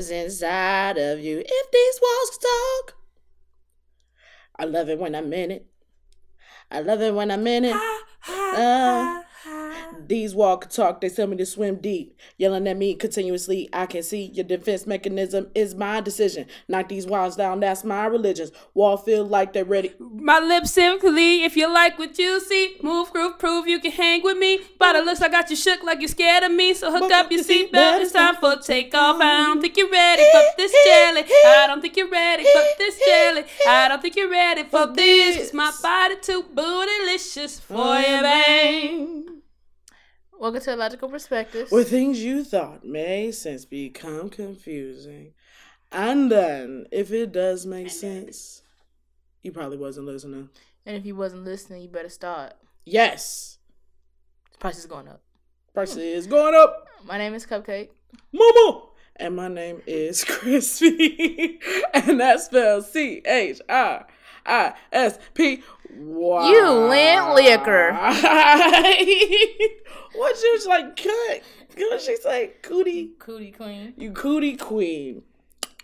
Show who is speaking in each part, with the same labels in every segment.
Speaker 1: lives inside of you. If these walls talk, I love it when I'm in it. I love it when I'm in it. Uh, These walls could talk, they tell me to swim deep. Yelling at me continuously, I can see your defense mechanism is my decision. Knock these walls down, that's my religion. Wall feel like they're ready.
Speaker 2: My lips simply, if you like what you see, move, groove, prove you can hang with me. But it looks like I got you shook like you're scared of me. So hook up your seatbelt, it's time for takeoff. I don't think you're ready for this jelly. I don't think you're ready for this jelly. I don't think you're ready for this. Cause my body too bootylicious for you, bang.
Speaker 3: Welcome to Illogical Perspectives.
Speaker 1: Where things you thought made sense become confusing. And then, if it does make sense, you probably wasn't listening.
Speaker 3: and if you wasn't listening, you better start.
Speaker 1: Yes,
Speaker 3: Price is going up.
Speaker 1: price is going up.
Speaker 3: My name is Cupcake.
Speaker 1: Mama. And my name is Crispy. and that spells C H R I S P. Wow.
Speaker 3: You lint liquor.
Speaker 1: what she was like, cut. What she say? Cootie.
Speaker 3: Cootie Queen.
Speaker 1: You cootie queen.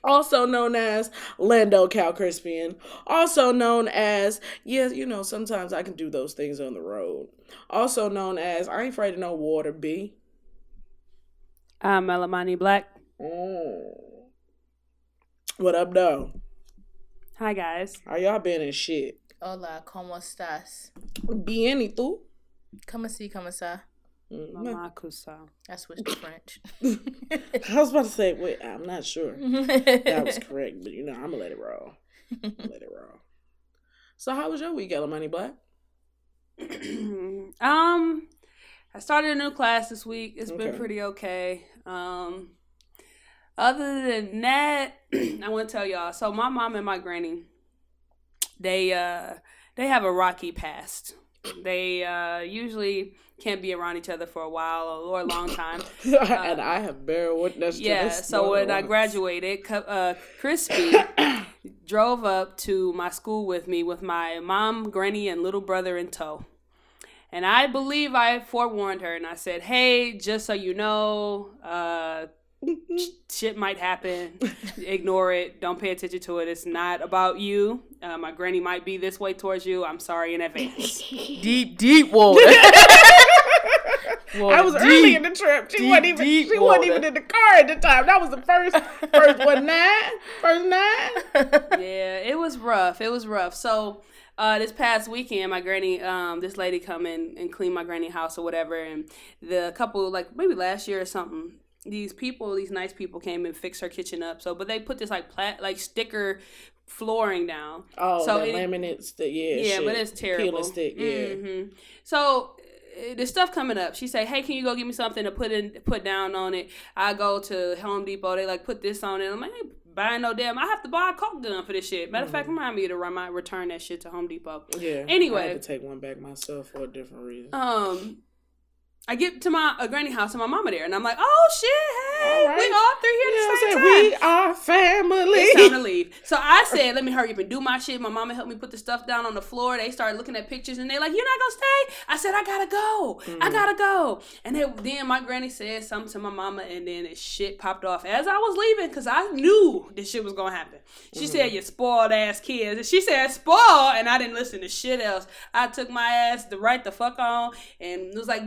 Speaker 1: Also known as Lando Calcrispian. Also known as, yes, you know, sometimes I can do those things on the road. Also known as, I ain't afraid of no water, B.
Speaker 2: I'm Melamani Black.
Speaker 1: Mm. What up, though?
Speaker 2: Hi, guys.
Speaker 1: How y'all been and shit?
Speaker 3: Hola, ¿cómo estás?
Speaker 1: Bien, y tú?
Speaker 3: Come and see, come sa.
Speaker 1: Mm,
Speaker 2: Mama Kusa.
Speaker 3: I switched to French.
Speaker 1: I was about to say, wait, I'm not sure. That was correct, but you know, I'm gonna let it roll. Let it roll. So, how was your week, Yellow Money Black?
Speaker 2: um, I started a new class this week. It's been pretty okay. Um, other than that, I want to tell y'all. So my mom and my granny, they uh they have a rocky past. They uh usually can't be around each other for a while or a long time.
Speaker 1: and I have bear witness to
Speaker 2: Yeah.
Speaker 1: this.
Speaker 2: So when I graduated, uh, Crispy drove up to my school with me with my mom, granny, and little brother in tow. And I believe I forewarned her and I said, "Hey, just so you know, uh, shit might happen. Ignore it. Don't pay attention to it. It's not about you. Uh, my granny might be this way towards you. I'm sorry in advance."
Speaker 3: deep, deep water.
Speaker 1: I was early in the trip. She
Speaker 3: deep,
Speaker 1: wasn't even.
Speaker 3: deep
Speaker 1: She wasn't even in the car at the time. That was the first, first what First nine.
Speaker 2: yeah, it was rough. It was rough. So uh, this past weekend, my granny, um, this lady come in and clean my granny house or whatever, and the couple like maybe last year or something. These people, these nice people, came and fixed her kitchen up. So, but they put this like plat like sticker flooring down.
Speaker 1: Oh,
Speaker 2: So
Speaker 1: that
Speaker 2: it-
Speaker 1: laminate stick. Yeah,
Speaker 2: Yeah,
Speaker 1: shit.
Speaker 2: but it's terrible.
Speaker 1: Peel and stick. Yeah.
Speaker 2: hmm So uh, the stuff coming up. She say, "Hey, can you go get me something to put in, put down on it?" I go to Home Depot. They like put this on it. I'm like, ain't buying no damn. I have to buy a caulk gun for this shit. Matter of fact, remind me to run my return that shit to Home Depot.
Speaker 1: Yeah.
Speaker 2: Anyway.
Speaker 1: I had to take one back myself for a different reason.
Speaker 2: Um. I get to my uh, granny house and my mama there, and I'm like, "Oh shit, hey,
Speaker 1: All right.
Speaker 2: we all three here
Speaker 1: You know
Speaker 2: at the same
Speaker 1: I'm
Speaker 2: time."
Speaker 1: We are family.
Speaker 2: It's time to leave. So I said, let me hurry up and do my shit. My mama helped me put the stuff down on the floor. They started looking at pictures and they like, you're not gonna stay? I said, I gotta go. I gotta go. And then, then my granny said something to my mama and then this shit popped off as I was leaving because I knew this shit was gonna happen. She said, you spoiled ass kids. And she said, spoiled. And I didn't listen to shit else. I took my ass the right the fuck on and it was like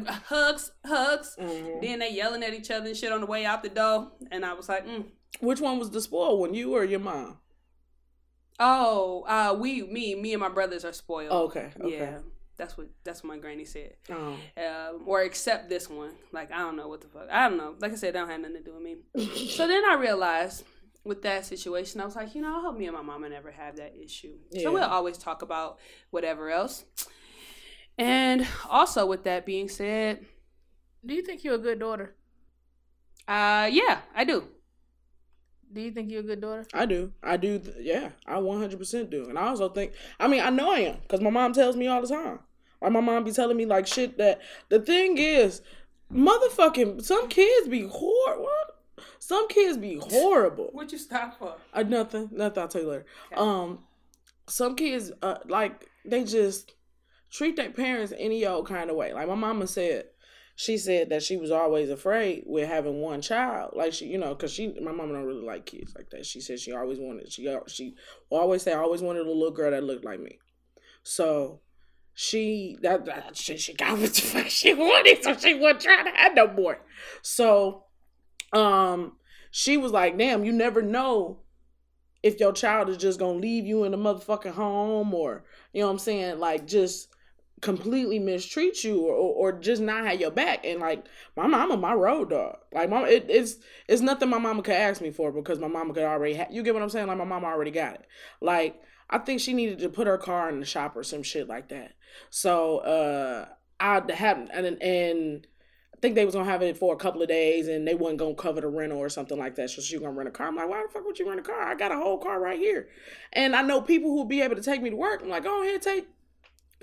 Speaker 2: hugs, hugs.
Speaker 1: Mhm.
Speaker 2: Then they yelling at each other and shit on the way out the door. And I was like, mm.
Speaker 1: Which one was the spoiled one, you or your mom?
Speaker 2: Oh, uh, we, me, me and my brothers are spoiled.
Speaker 1: Oh, okay. Okay.
Speaker 2: Yeah, that's what that's what my granny said.
Speaker 1: Oh.
Speaker 2: Um, or except this one. Like I don't know what the fuck. I don't know. Like I said, that don't have nothing to do with me. so then I realized with that situation, I was like, you know, I hope me and my mama never have that issue.
Speaker 1: Yeah.
Speaker 2: So we'll always talk about whatever else. And also, with that being said,
Speaker 3: Do you think you're a good daughter?
Speaker 2: uh, yeah, I do.
Speaker 3: Do you think you're a good daughter?
Speaker 1: I do. I do. th- Yeah, I 100% do. And I also think, I mean, I know I am because my mom tells me all the time. Like, my mom be telling me, like, shit that the thing is, motherfucking, some kids be whore. What? some kids be horrible.
Speaker 2: What you stop for?
Speaker 1: Uh, nothing, nothing. I'll tell you later.
Speaker 2: Okay.
Speaker 1: Um, some kids, uh, like they just treat their parents any old kind of way. Like my mama said, she said that she was always afraid with having one child. Like she, you know, cause she, my mama don't really like kids like that. She said she always wanted, she, she always say, I always wanted a little girl that looked like me. So she that, that she, she got what the fuck she wanted, so she wasn't trying to have no more. So um she was like, damn, you never know if your child is just gonna leave you in a motherfucking home or you know what I'm saying, like just completely mistreat you or, or, or just not have your back and like my mama my road dog like mom it, it's it's nothing my mama could ask me for because my mama could already ha- you get what i'm saying like my mama already got it like i think she needed to put her car in the shop or some shit like that so uh i had and and I think they was gonna have it for a couple of days and they wasn't gonna cover the rental or something like that. So she gonna rent a car. I'm like, why the fuck would you rent a car? I got a whole car right here. And I know people who'll be able to take me to work. I'm like, go ahead, take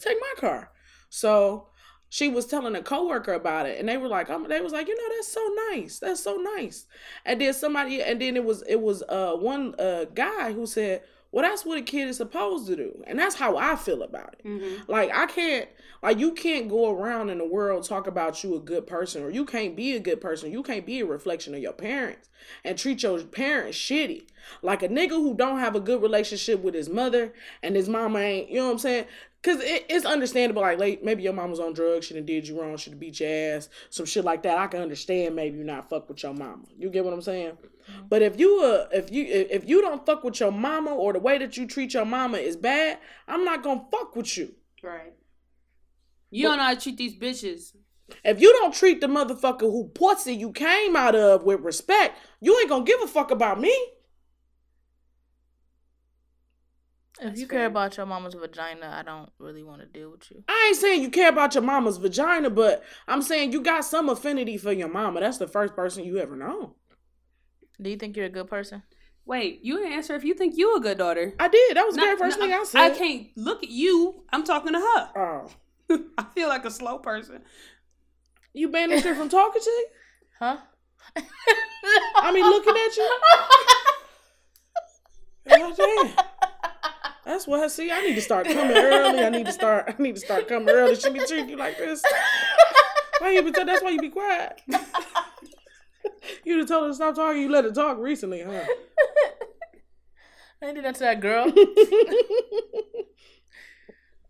Speaker 1: take my car. So she was telling a coworker about it, and they were like, um, they was like, you know, that's so nice, that's so nice. And then somebody, and then it was it was uh one uh guy who said, well, that's what a kid is supposed to do, and that's how I feel about it.
Speaker 2: Mm-hmm.
Speaker 1: Like I can't, like you can't go around in the world talk about you a good person, or you can't be a good person. You can't be a reflection of your parents and treat your parents shitty. Like a nigga who don't have a good relationship with his mother and his mama ain't, you know what I'm saying? Cause it, it's understandable. Like, like maybe your mom was on drugs, she done did you wrong, she done beat your ass, some shit like that. I can understand maybe you not fuck with your mama. You get what I'm saying? But if you uh if you if if you don't fuck with your mama or the way that you treat your mama is bad, I'm not gonna fuck with you.
Speaker 2: Right. You don't know how to treat these bitches.
Speaker 1: If you don't treat the motherfucker who pussy you came out of with respect, you ain't gonna give a fuck about me.
Speaker 3: If
Speaker 2: That's
Speaker 3: you
Speaker 2: fair.
Speaker 3: care about your mama's vagina, I don't really want to deal with you.
Speaker 1: I ain't saying you care about your mama's vagina, but I'm saying you got some affinity for your mama. That's the first person you ever know.
Speaker 3: Do you think you're a good person?
Speaker 2: Wait, you didn't answer if you think you a good daughter.
Speaker 1: I did. That was the very first
Speaker 2: no,
Speaker 1: thing I said.
Speaker 2: I can't look at you. I'm talking to her.
Speaker 1: Oh,
Speaker 2: I feel like a slow person.
Speaker 1: you banished her from talking to you?
Speaker 3: Huh?
Speaker 1: I mean, looking at you. God damn. That's what I see. I need to start coming early. I need to start. I need to start coming early. She be treating you like this. Why you be? T- that's why you be quiet. you done told her to stop talking. You let her talk recently, huh?
Speaker 3: I did that to that girl.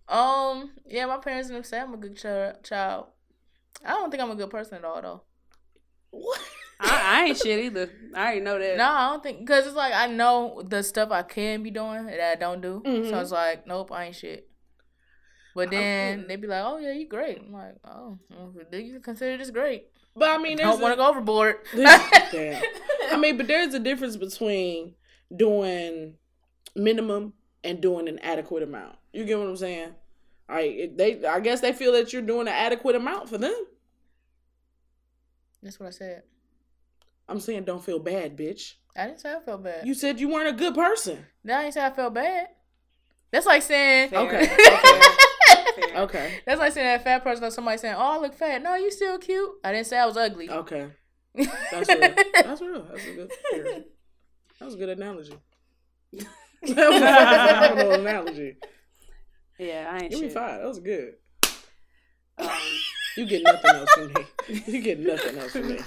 Speaker 3: um, yeah, my parents didn't say I'm a good ch- child. I don't think I'm a good person at all, though.
Speaker 1: what?
Speaker 2: I, I ain't shit either. I already know that.
Speaker 3: No, I don't think because it's like I know the stuff I can be doing that I don't do.
Speaker 1: Mhm.
Speaker 3: So it's like, nope, I ain't shit. But then they be like, "Oh yeah, you great." I'm like, "Oh, do you consider this great?"
Speaker 1: But I mean,
Speaker 3: I don't want to go overboard.
Speaker 1: I mean, but there's a difference between doing minimum and doing an adequate amount. You get what I'm saying? I they I guess they feel that you're doing an adequate amount for them.
Speaker 3: That's what I said.
Speaker 1: I'm saying don't feel bad, bitch.
Speaker 3: I didn't say I felt bad.
Speaker 1: You said you weren't a good person.
Speaker 3: No, I didn't say I felt bad. That's like saying.
Speaker 2: Fair.
Speaker 1: Okay.
Speaker 2: Fair.
Speaker 1: Okay.
Speaker 3: That's like saying that fat person or somebody saying, "Oh, I look fat." No, you still cute. I didn't say I was ugly.
Speaker 1: Okay. That's real. That's real. That's a good. yeah. That was a good analogy. that was a phenomenal analogy.
Speaker 2: Yeah, I ain't
Speaker 1: Give me five. That was good.
Speaker 2: Um,
Speaker 1: You get nothing else from me. You get nothing else from me.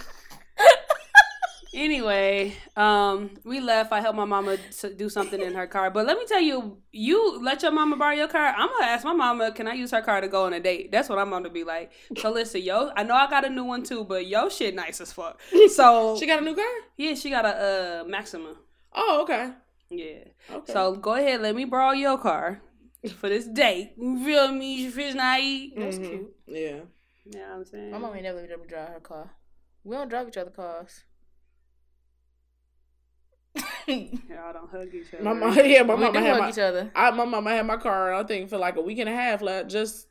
Speaker 2: Anyway, um, we left. I helped my mama do something in her car. But let me tell you, you let your mama borrow your car. I'm gonna ask my mama, can I use her car to go on a date? That's what I'm gonna be like. So listen, yo, I know I got a new one too, but yo, shit nice as fuck. So
Speaker 1: She got a new car?
Speaker 2: yeah, she got a uh Maxima.
Speaker 1: Oh, okay.
Speaker 2: Yeah.
Speaker 1: Okay.
Speaker 2: So go ahead, let me borrow your car for this date. You feel me? Fish not eat. That's
Speaker 1: Mhm.
Speaker 2: cute.
Speaker 1: Yeah.
Speaker 2: You know what I'm saying?
Speaker 3: My mom ain't never let me drive her car. We don't drive each other cars. We
Speaker 2: Y'all don't hug each other.
Speaker 1: My mom, yeah, my
Speaker 3: do
Speaker 1: mama had
Speaker 3: hug
Speaker 1: my,
Speaker 3: each other.
Speaker 1: I, my mama had my car, I think, for like a week and a half, like just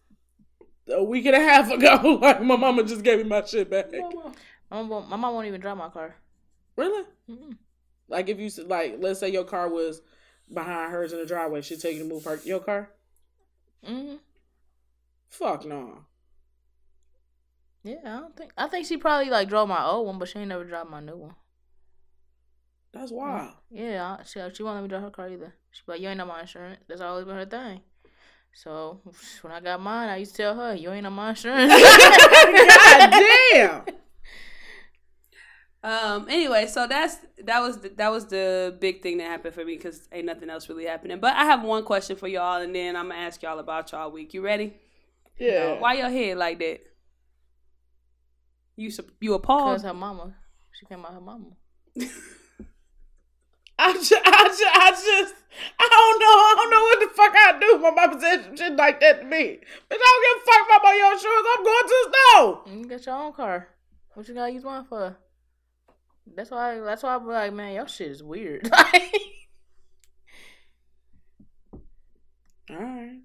Speaker 1: a week and a half ago. Like my mama just gave me my shit back.
Speaker 3: My mom, won't- my mom won't even drive my car.
Speaker 1: Really?
Speaker 3: Mm-mm.
Speaker 1: Like if you s- like, let's say your car was behind hers in the driveway, she'd tell you to move her your car.
Speaker 3: hmm
Speaker 1: Fuck no.
Speaker 3: Yeah, I don't think. I think she probably like drove my old one, but she ain't never drive my new one.
Speaker 1: That's wild.
Speaker 3: Yeah, I- she she won't let me drive her car either. She like, you ain't on my insurance. That's always been her thing. So when I got mine, I used to tell her, you ain't on my insurance.
Speaker 1: God damn.
Speaker 2: Um. Anyway, so that's that was the, that was the big thing that happened for me because ain't nothing else really happening. But I have one question for y'all, and then I'm gonna ask y'all about y'all week. You ready?
Speaker 1: Yeah.
Speaker 2: Why your head like that? You sup- you appalled.
Speaker 3: Cause her mama, she came out her mama.
Speaker 1: I just, I just, I just, I don't know. I don't know what the fuck I do. For my position shit like that to me. But I don't give a fuck about your insurance. I'm going to the store.
Speaker 3: You get your own car. What you gotta use mine for? That's why. That's why I be like, man, your shit is weird.
Speaker 1: All right.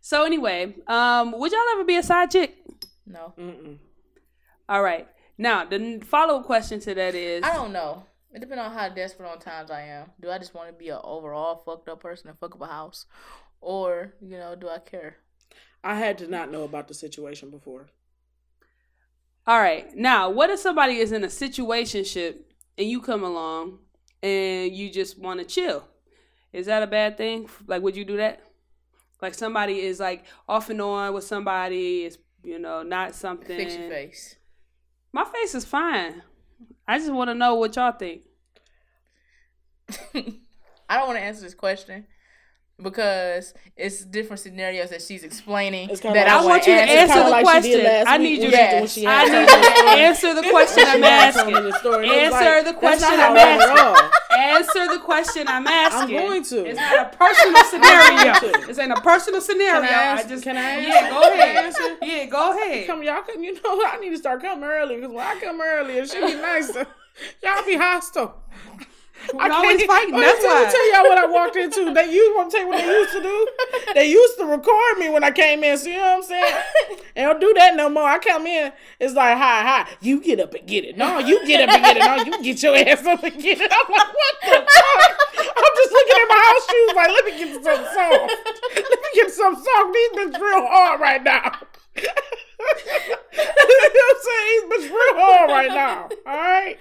Speaker 2: So anyway, um, would y'all ever be a side chick?
Speaker 3: no,
Speaker 1: Mm-mm.
Speaker 2: All right. Now the follow up question to that is,
Speaker 3: I don't know. It depends on how desperate on times I am. Do I just want to be an overall fucked up person and fuck up a house, or you know, do I care?
Speaker 1: I had to not know about the situation before.
Speaker 2: all right. Now, what if somebody is in a situationship and you come along and you just want to chill? Is that a bad thing? Like, would you do that? Like somebody is like off and on with somebody is you know not something.
Speaker 3: Fix your face.
Speaker 2: My face is fine. I just want to know what y'all think.
Speaker 3: I don't want to answer this question because it's different scenarios that she's explaining
Speaker 1: It's
Speaker 3: that
Speaker 1: like-
Speaker 3: I,
Speaker 2: I want you to
Speaker 3: answer.
Speaker 2: answer the
Speaker 1: like
Speaker 2: question. I need you
Speaker 1: she-
Speaker 2: to.
Speaker 1: when
Speaker 2: I need you to answer the question I'm asking. Answer the question I'm
Speaker 1: I want it
Speaker 2: asking. Answer the question I'm asking.
Speaker 1: I'm going to.
Speaker 2: It's not a personal scenario.
Speaker 1: going to.
Speaker 2: This ain't a personal scenario.
Speaker 1: Can I ask-
Speaker 2: just
Speaker 1: can I
Speaker 2: Yeah, go ahead.
Speaker 1: answer?
Speaker 2: Yeah, go ahead.
Speaker 1: Come, y'all come. You know, I need to start coming early because when I come early, it should be nicer. Y'all be hostile.
Speaker 2: We always fighting, that's why.
Speaker 1: Let me tell y'all what I walked into. They used want to tell you what they used to do. They used to record me when I came in. See what I'm saying? They don't do that no more. I come in, it's like, hi, hi. You get up and get it. No, you get up and get it. No, you get your ass up and get it. I'm like, what the fuck? I'm just looking at my house shoes like, let me get something soft. Let me get something soft. These bitches real hard right now. you know what I'm saying? These bitches real hard right now. All right?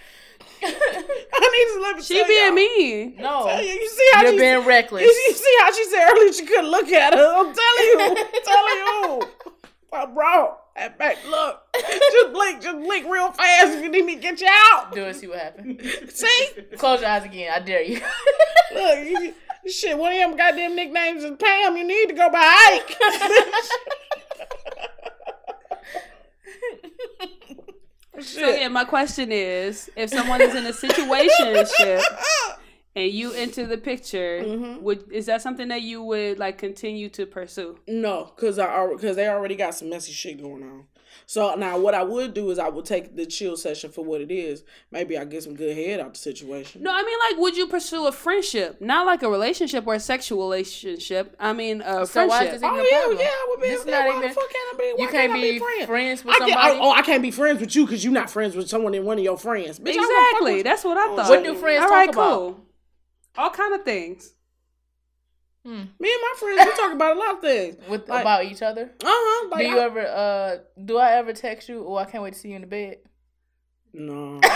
Speaker 1: I need to let me
Speaker 2: She
Speaker 1: tell
Speaker 2: being
Speaker 1: y'all.
Speaker 2: mean.
Speaker 3: No,
Speaker 1: you, you see how
Speaker 3: you're
Speaker 1: she,
Speaker 3: being reckless.
Speaker 1: You, you see how she said earlier she couldn't look at her. I'm telling you. I'm telling you. Uh, bro, that back, look. Just blink, just blink real fast if you need me to get you out.
Speaker 3: Do it. See what happens.
Speaker 1: See?
Speaker 3: Close your eyes again. I dare you.
Speaker 1: Look, you, shit, one of them goddamn nicknames is Pam. You need to go by Ike.
Speaker 2: So yeah, my question is, if someone is in a situationship and you enter the picture,
Speaker 1: Mhm.
Speaker 2: would is that something that you would like continue to pursue?
Speaker 1: No, cause I because they already got some messy shit going on. So now what I would do is I would take the chill session for what it is. Maybe I get some good head out the situation.
Speaker 2: No, I mean like, would you pursue a friendship, not like a relationship or a sexual relationship? I mean a
Speaker 3: So why is
Speaker 2: friendship.
Speaker 3: this
Speaker 1: Oh
Speaker 3: a
Speaker 1: yeah,
Speaker 3: problem?
Speaker 1: yeah, I would be.
Speaker 3: This
Speaker 1: yeah,
Speaker 3: not
Speaker 1: why the fuck can't I be? Why
Speaker 3: You can't
Speaker 1: I
Speaker 3: be
Speaker 1: friends?
Speaker 3: friends with
Speaker 1: I can't,
Speaker 3: somebody.
Speaker 1: I, oh, I can't be friends with you because you're not friends with someone in one of your friends. Bitch, I wanna fuck
Speaker 2: exactly. That's what I
Speaker 1: Oh,
Speaker 2: thought.
Speaker 3: What do friends
Speaker 2: All
Speaker 3: talk
Speaker 2: right,
Speaker 3: about?
Speaker 2: cool. All kind of things.
Speaker 1: Me and my friends, we talk about a lot of things.
Speaker 3: With
Speaker 1: Like-
Speaker 3: about each other.
Speaker 1: Uh huh. Like,
Speaker 3: do you
Speaker 1: I-
Speaker 3: ever? Uh, do I ever text you? Oh, I can't wait to see you in the bed.
Speaker 1: No.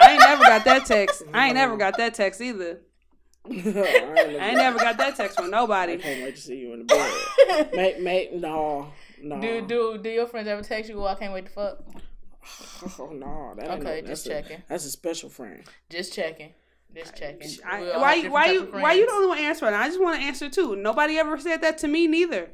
Speaker 2: I ain't never got that text. I ain't never got that text either.
Speaker 1: I ain't
Speaker 2: I ain't never got that text from nobody.
Speaker 1: I can't wait to see you in the bed. mate, mate, no, no.
Speaker 3: Do do do your friends ever text you? Oh, I can't wait to fuck.
Speaker 1: Oh no, that
Speaker 3: Okay,
Speaker 1: no,
Speaker 3: just
Speaker 1: that's a-
Speaker 3: checking.
Speaker 1: that's a special friend.
Speaker 3: Just checking. Just checking.
Speaker 2: I,
Speaker 3: We
Speaker 2: why?
Speaker 3: have different
Speaker 2: Why you? Why you the only one answering? I just want to answer too. Nobody ever said that to me neither.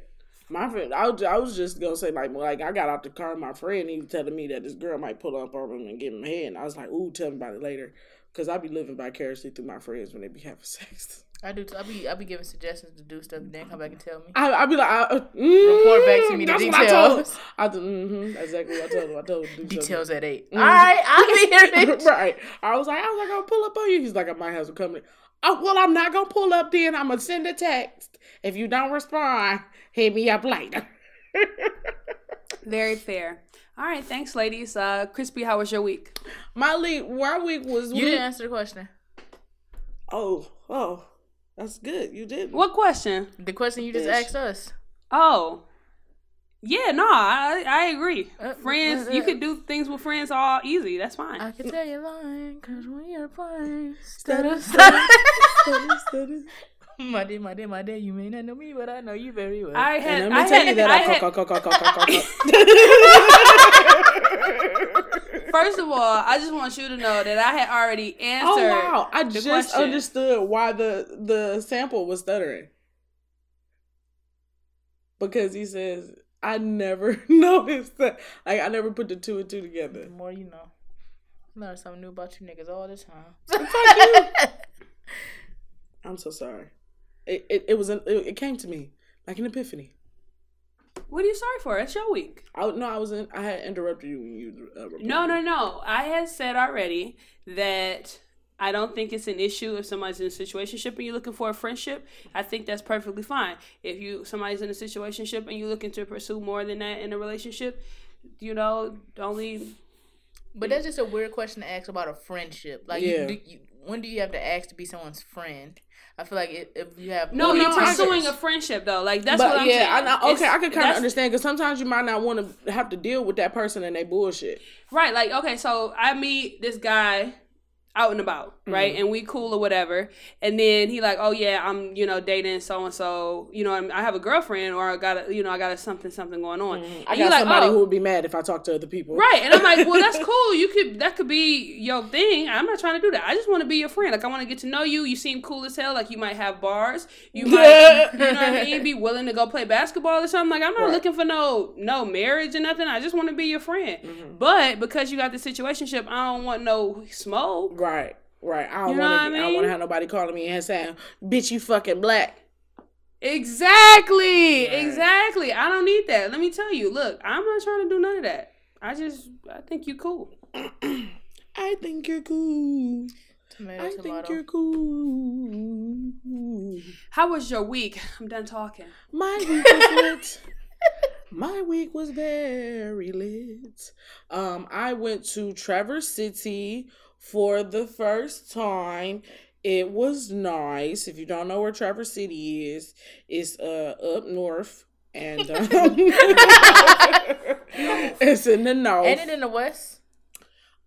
Speaker 1: My friend, I was, I was just gonna say like, like I got out the car, my friend, he was telling me that this girl might pull up on him and give him a head, and I was like, ooh, tell me about it later, because I be living vicariously through my friends when they be having sex.
Speaker 3: I do. I be I be giving suggestions to do stuff, and then come back and tell me.
Speaker 1: I, I be like, I, uh, mm,
Speaker 3: Report back to me the
Speaker 1: that's what I told
Speaker 3: details.
Speaker 1: I do, mm-hmm, exactly what I told him. I told him to do something.
Speaker 3: Details at 8
Speaker 1: Mhm.
Speaker 3: All right, I'll be here. bitch.
Speaker 1: right. I was like, I was like, I'll pull up on you. He's like, I might have some company. Oh, well, I'm not gonna pull up then. I'm gonna send a text. If you don't respond, hit me up later.
Speaker 2: Very fair. All right, thanks, ladies. Uh, Crispy, how was your week?
Speaker 1: My week, my week was.
Speaker 3: You didn't answer the question.
Speaker 1: Oh, oh, that's good. You did.
Speaker 2: What question?
Speaker 3: The question you just
Speaker 1: Bitch.
Speaker 3: asked us.
Speaker 2: Oh, Yeah, no, I I agree.
Speaker 3: Uh,
Speaker 2: Friends,
Speaker 3: uh,
Speaker 2: you could do things with friends all easy. That's fine.
Speaker 3: I can tell you're lying, cause when you're playing,
Speaker 1: Stutter,
Speaker 3: stutter,
Speaker 1: stutter, stutter.
Speaker 3: my day, my day, my day. You may not know me, but I know you very well.
Speaker 2: I had,
Speaker 1: And
Speaker 2: I
Speaker 1: let me tell
Speaker 2: had,
Speaker 1: you that
Speaker 2: I
Speaker 1: I
Speaker 2: had,
Speaker 1: cock,
Speaker 2: First of all, I just want you to know that I had already oh, answered.
Speaker 1: Oh wow! I
Speaker 2: the
Speaker 1: just
Speaker 2: question.
Speaker 1: understood why the the sample was stuttering because he says I never noticed that. Like I never put the two and two together.
Speaker 3: the more you know. I Learn something new about you niggas all the time.
Speaker 1: I'm so sorry. It it, it was an, it, it came to me like an epiphany.
Speaker 2: What are you sorry for? It's your week.
Speaker 1: I no, I was in. I had interrupted you when you. Uh.
Speaker 2: No, no, no. I had said already that I don't think it's an issue if somebody's in a situationship and you're looking for a friendship. I think that's perfectly fine. If you somebody's in a situationship and you're looking to pursue more than that in a relationship, you know, only
Speaker 3: But that's just a weird question to ask about a friendship. Like,
Speaker 1: Yeah.
Speaker 3: you, do, you, when do you have to ask to be someone's friend? I feel like if, if you have
Speaker 2: no, you're pursuing a friendship though. Like that's
Speaker 1: but
Speaker 2: what I'm
Speaker 1: yeah,
Speaker 2: saying.
Speaker 1: I okay,
Speaker 2: It's-
Speaker 1: I can kind of understand because sometimes you might not want to have to deal with that person and they bullshit.
Speaker 2: Right, like okay, so I meet this guy out and about, right,
Speaker 1: Mm-hmm.
Speaker 2: and we cool or whatever, and then he like, oh yeah, I'm you know dating so and so, you know, I have a girlfriend or I got a you know I got a something something going on.
Speaker 1: I
Speaker 2: And you
Speaker 1: got
Speaker 2: like,
Speaker 1: somebody
Speaker 2: oh,
Speaker 1: who would be mad if I talk to other people.
Speaker 2: Right, and I'm like, well, that's cool. You could that could be your thing. I'm not trying to do that. I just want to be your friend. Like I want to get to know you. You seem cool as hell. Like you might have bars. You might, you know what I mean. Be willing to go play basketball or something. Like I'm not
Speaker 1: Right.
Speaker 2: looking for no no marriage or nothing. I just want to be your friend.
Speaker 1: Mm-hmm.
Speaker 2: But because you got the situationship, I don't want no smoke.
Speaker 1: Right, right. Right. I don't
Speaker 2: You know
Speaker 1: want
Speaker 2: I
Speaker 1: to. I don't
Speaker 2: mean?
Speaker 1: want to have nobody calling me and saying, "Bitch, you fucking black."
Speaker 2: Exactly,
Speaker 1: Right.
Speaker 2: exactly. I don't need that. Let me tell you. Look, I'm not trying to do none of that. I just I think you're cool.
Speaker 1: I think you're cool.
Speaker 3: tomato,
Speaker 1: I
Speaker 3: tomato.
Speaker 1: think you're cool.
Speaker 2: How was your week? I'm done talking.
Speaker 1: My week was lit. My week was very lit. Um, I went to Traverse City for the first time. It was nice. If you don't know where Traverse City is, it's uh up north, and um, it's in the north.
Speaker 3: And it in the west.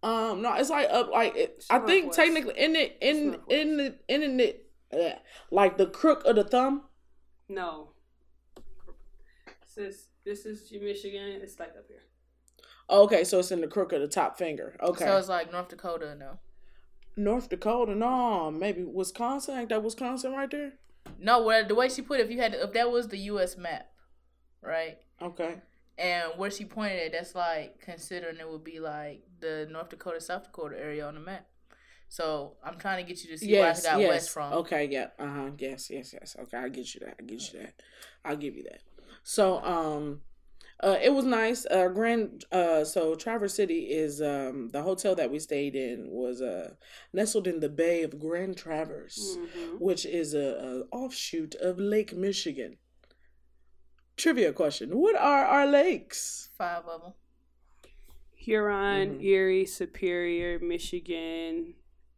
Speaker 1: Um, no, it's like up, like it, I think
Speaker 2: northwest.
Speaker 1: technically in it, in
Speaker 2: northwest.
Speaker 1: in the in the uh, like the crook of the thumb.
Speaker 2: No. Sis, this is Michigan. It's like up here.
Speaker 1: Okay, so it's in the crook of the top finger. Okay,
Speaker 3: So it's like North Dakota, no.
Speaker 1: North Dakota, no, maybe Wisconsin. Ain't that Wisconsin right there?
Speaker 3: No, where the way she put it, if you had to, if that was the U.S. map, right,
Speaker 1: Okay,
Speaker 3: and where she pointed it, that's like considering it would be like the North Dakota, South Dakota area on the map. So I'm trying to get you to see
Speaker 1: yes,
Speaker 3: where I got
Speaker 1: yes.
Speaker 3: west from.
Speaker 1: Okay, yeah, uh huh, yes, yes, yes. Okay, I get you that. I get you that. I'll give you that. So, um, uh, it was nice. Uh, Grand. Uh, so Traverse City is um the hotel that we stayed in was uh nestled in the Bay of Grand Traverse.
Speaker 2: Mm-hmm.
Speaker 1: which is a, a offshoot of Lake Michigan. Trivia question: What are our lakes?
Speaker 3: Five of them.
Speaker 2: Huron,
Speaker 1: Mhm.
Speaker 2: Erie, Superior, Michigan.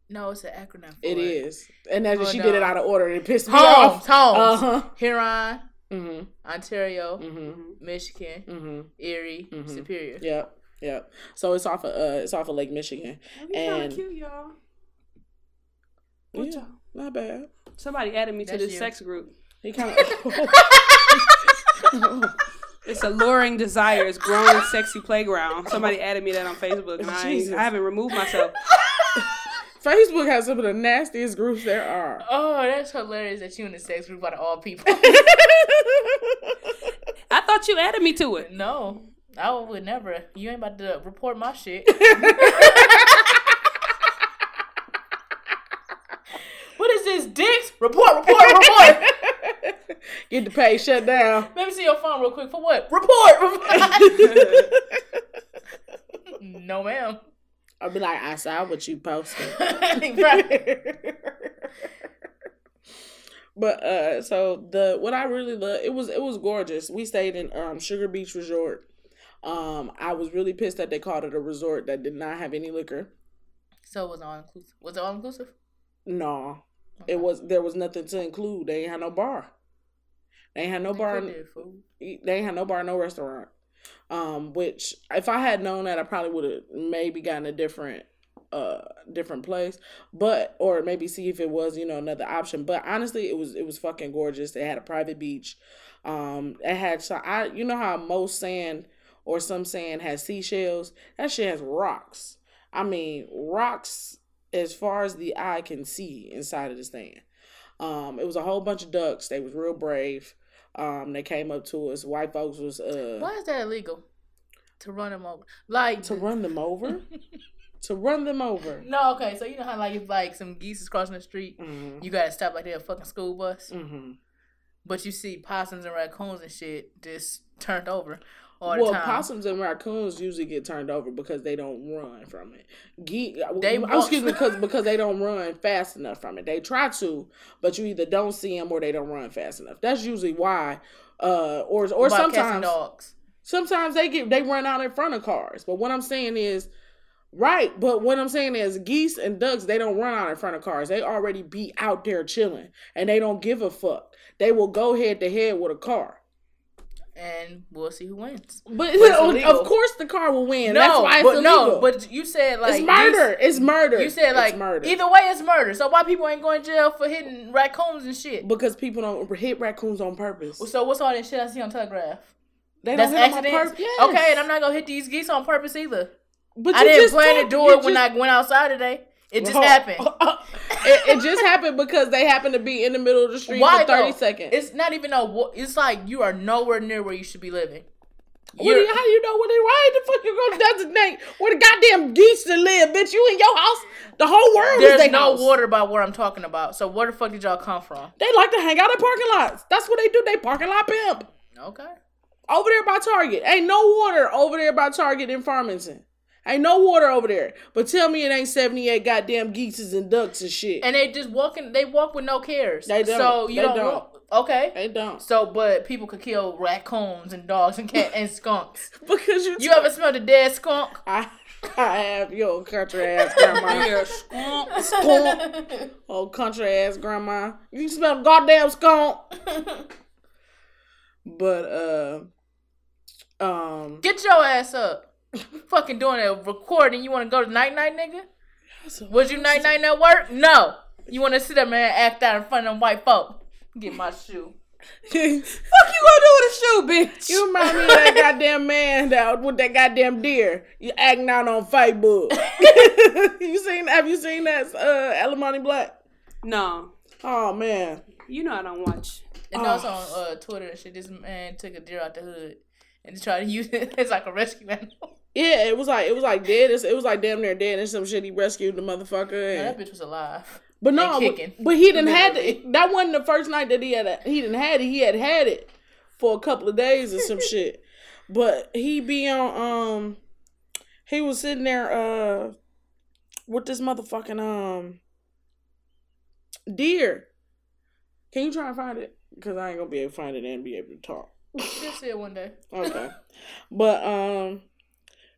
Speaker 3: No, it's an acronym. For
Speaker 1: It
Speaker 3: it
Speaker 1: is, and then
Speaker 3: Hold
Speaker 1: she did it out of order, and it pissed me
Speaker 3: HOMES,
Speaker 1: off.
Speaker 3: HOMES,
Speaker 1: Uh huh.
Speaker 3: Huron,
Speaker 1: Mhm.
Speaker 3: Ontario,
Speaker 1: Mhm.
Speaker 3: Michigan,
Speaker 1: Mhm.
Speaker 3: Erie,
Speaker 1: Mhm.
Speaker 3: Superior.
Speaker 1: Yep. Yep. So it's off of uh, it's off of Lake Michigan.
Speaker 2: We kind
Speaker 1: And-
Speaker 2: cute, y'all. What
Speaker 1: Yeah,
Speaker 2: y'all?
Speaker 1: not bad.
Speaker 2: Somebody added me to this
Speaker 3: you.
Speaker 2: sex group.
Speaker 1: He kind of.
Speaker 2: It's alluring desires, growing sexy playground. Somebody added me that on Facebook, and I. I haven't removed myself.
Speaker 1: Facebook has some of the nastiest groups there are.
Speaker 3: Oh, that's hilarious that you in the sex group out of all people.
Speaker 2: I thought you added me to it.
Speaker 3: no, I would never. You ain't about to report my shit. what is this, dicks? Report, report, report.
Speaker 1: Get the page shut down.
Speaker 3: Let me see your phone real quick. For what? Report, report. no, ma'am.
Speaker 1: I'll be like, I saw what you posted.
Speaker 3: right.
Speaker 1: but uh so the what I really love it was it was gorgeous. We stayed in um Sugar Beach Resort. Um I was really pissed that they called it a resort that did not have any liquor.
Speaker 3: So it was all inclusive. Was it all inclusive?
Speaker 1: No. It was there was nothing to include. They ain't had no bar. They ain't had no bar
Speaker 3: They food.
Speaker 1: they ain't had no bar, no restaurant. Um, which if I had known that, I probably would have maybe gotten a different uh different place. But or maybe see if it was you know another option. But honestly it was it was fucking gorgeous. They had a private beach. Um it had so i you know how most sand or some sand has seashells? That shit has rocks. I mean rocks as far as the eye can see inside of the sand um it was a whole bunch of ducks. They was real brave um they came up to us white folks was uh
Speaker 3: Why is that illegal? To run them over, like
Speaker 1: to run them over to run them over
Speaker 3: No, okay. So you know how like if like some geese is crossing the street,
Speaker 1: mm-hmm.
Speaker 3: you gotta stop like they're a fucking school bus.
Speaker 1: Mm-hmm.
Speaker 3: But you see possums and raccoons and shit just turned over
Speaker 1: well, possums and raccoons usually get turned over because they don't run from it. Ge-
Speaker 3: They
Speaker 1: oh,
Speaker 3: walk-
Speaker 1: excuse me, because because they don't run fast enough from it. They try to, but you either don't see them or they don't run fast enough. That's usually why. Uh, or or sometimes
Speaker 3: dogs.
Speaker 1: sometimes they get they run out in front of cars. But what I'm saying is. Right, but what I'm saying is geese and ducks, they don't run out in front of cars. They already be out there chilling and they don't give a fuck. They will go head to head with a car.
Speaker 3: And we'll see who wins.
Speaker 1: But, of course the car will win.
Speaker 3: no,
Speaker 1: That's why it's
Speaker 3: but
Speaker 1: illegal.
Speaker 3: no, but you said like
Speaker 1: it's murder.
Speaker 3: geese-
Speaker 1: it's murder.
Speaker 3: You said like
Speaker 1: it's murder.
Speaker 3: either way, it's murder. So why people ain't going to jail for hitting raccoons and shit?
Speaker 1: because people don't hit raccoons on purpose.
Speaker 3: So what's all that shit I see on Telegraph?
Speaker 1: They
Speaker 3: That's
Speaker 1: don't hit 'em on
Speaker 3: accidents.
Speaker 1: purpose. Yes.
Speaker 3: Okay, and I'm not gonna hit these geese on purpose either.
Speaker 1: but
Speaker 3: I
Speaker 1: you
Speaker 3: didn't plan to do
Speaker 1: you
Speaker 3: it when I went outside today. It just happened.
Speaker 1: it, it just happened because they happened to be in the middle of the street
Speaker 3: Why
Speaker 1: for thirty
Speaker 3: though?
Speaker 1: seconds.
Speaker 3: It's not even a. It's like you are nowhere near where you should be living.
Speaker 1: What do
Speaker 3: You're-
Speaker 1: how do you know what they? Why the fuck you gonna designate where the goddamn geese to live, bitch? You in your house? The whole world is
Speaker 3: There's
Speaker 1: their
Speaker 3: no
Speaker 1: house.
Speaker 3: water by where I'm talking about. So where the fuck did y'all come from?
Speaker 1: They like to hang out in parking lots. That's what they do. They parking lot pimp.
Speaker 3: Okay.
Speaker 1: Over there by Target. Ain't no water over there by Target in Farmington. Ain't no water over there. But tell me it ain't 78 goddamn geeses and ducks and shit.
Speaker 3: And they just walking. They walk with no cares.
Speaker 1: They don't.
Speaker 3: So you
Speaker 1: They
Speaker 3: don't.
Speaker 1: don't.
Speaker 3: walk- Okay.
Speaker 1: they don't.
Speaker 3: So, but people could kill raccoons and dogs and cat and skunks.
Speaker 1: Because you,
Speaker 3: You ever smelled a dead skunk?
Speaker 1: I, I have your country ass grandma.
Speaker 2: Yeah, skunk.
Speaker 1: skunk. Oh, country ass grandma. You smell goddamn skunk. But, uh, um,
Speaker 3: Get your ass up. Fucking doing a recording. You want to go to night night, nigga? Was you night night at work? No. You want to sit up there and act out in front of them white folk? Get my shoe.
Speaker 2: Fuck you gonna do with a shoe, bitch?
Speaker 1: You remind me of that goddamn man that with that goddamn deer. You acting out on Facebook. you seen? Have you seen that uh, Alimony Black?
Speaker 2: no,
Speaker 1: Oh man,
Speaker 2: you know I don't watch.
Speaker 3: And also on uh, Twitter and shit, this man took a deer out the hood and tried to use it as like a rescue animal.
Speaker 1: Yeah, it was like it was like dead. It's- It was like damn near dead and some shit. He rescued the motherfucker.
Speaker 3: No,
Speaker 1: and-
Speaker 3: that bitch was alive.
Speaker 1: but no, but, but he didn't had it. That wasn't the first night that he had. A, he didn't had it. He had had it for a couple of days or some shit. But he be on. Um, he was sitting there. Uh, with this motherfucking um deer. Can you try and find it? Because I ain't gonna be able to find it and be able to talk.
Speaker 3: She'll see it one day.
Speaker 1: Okay. but um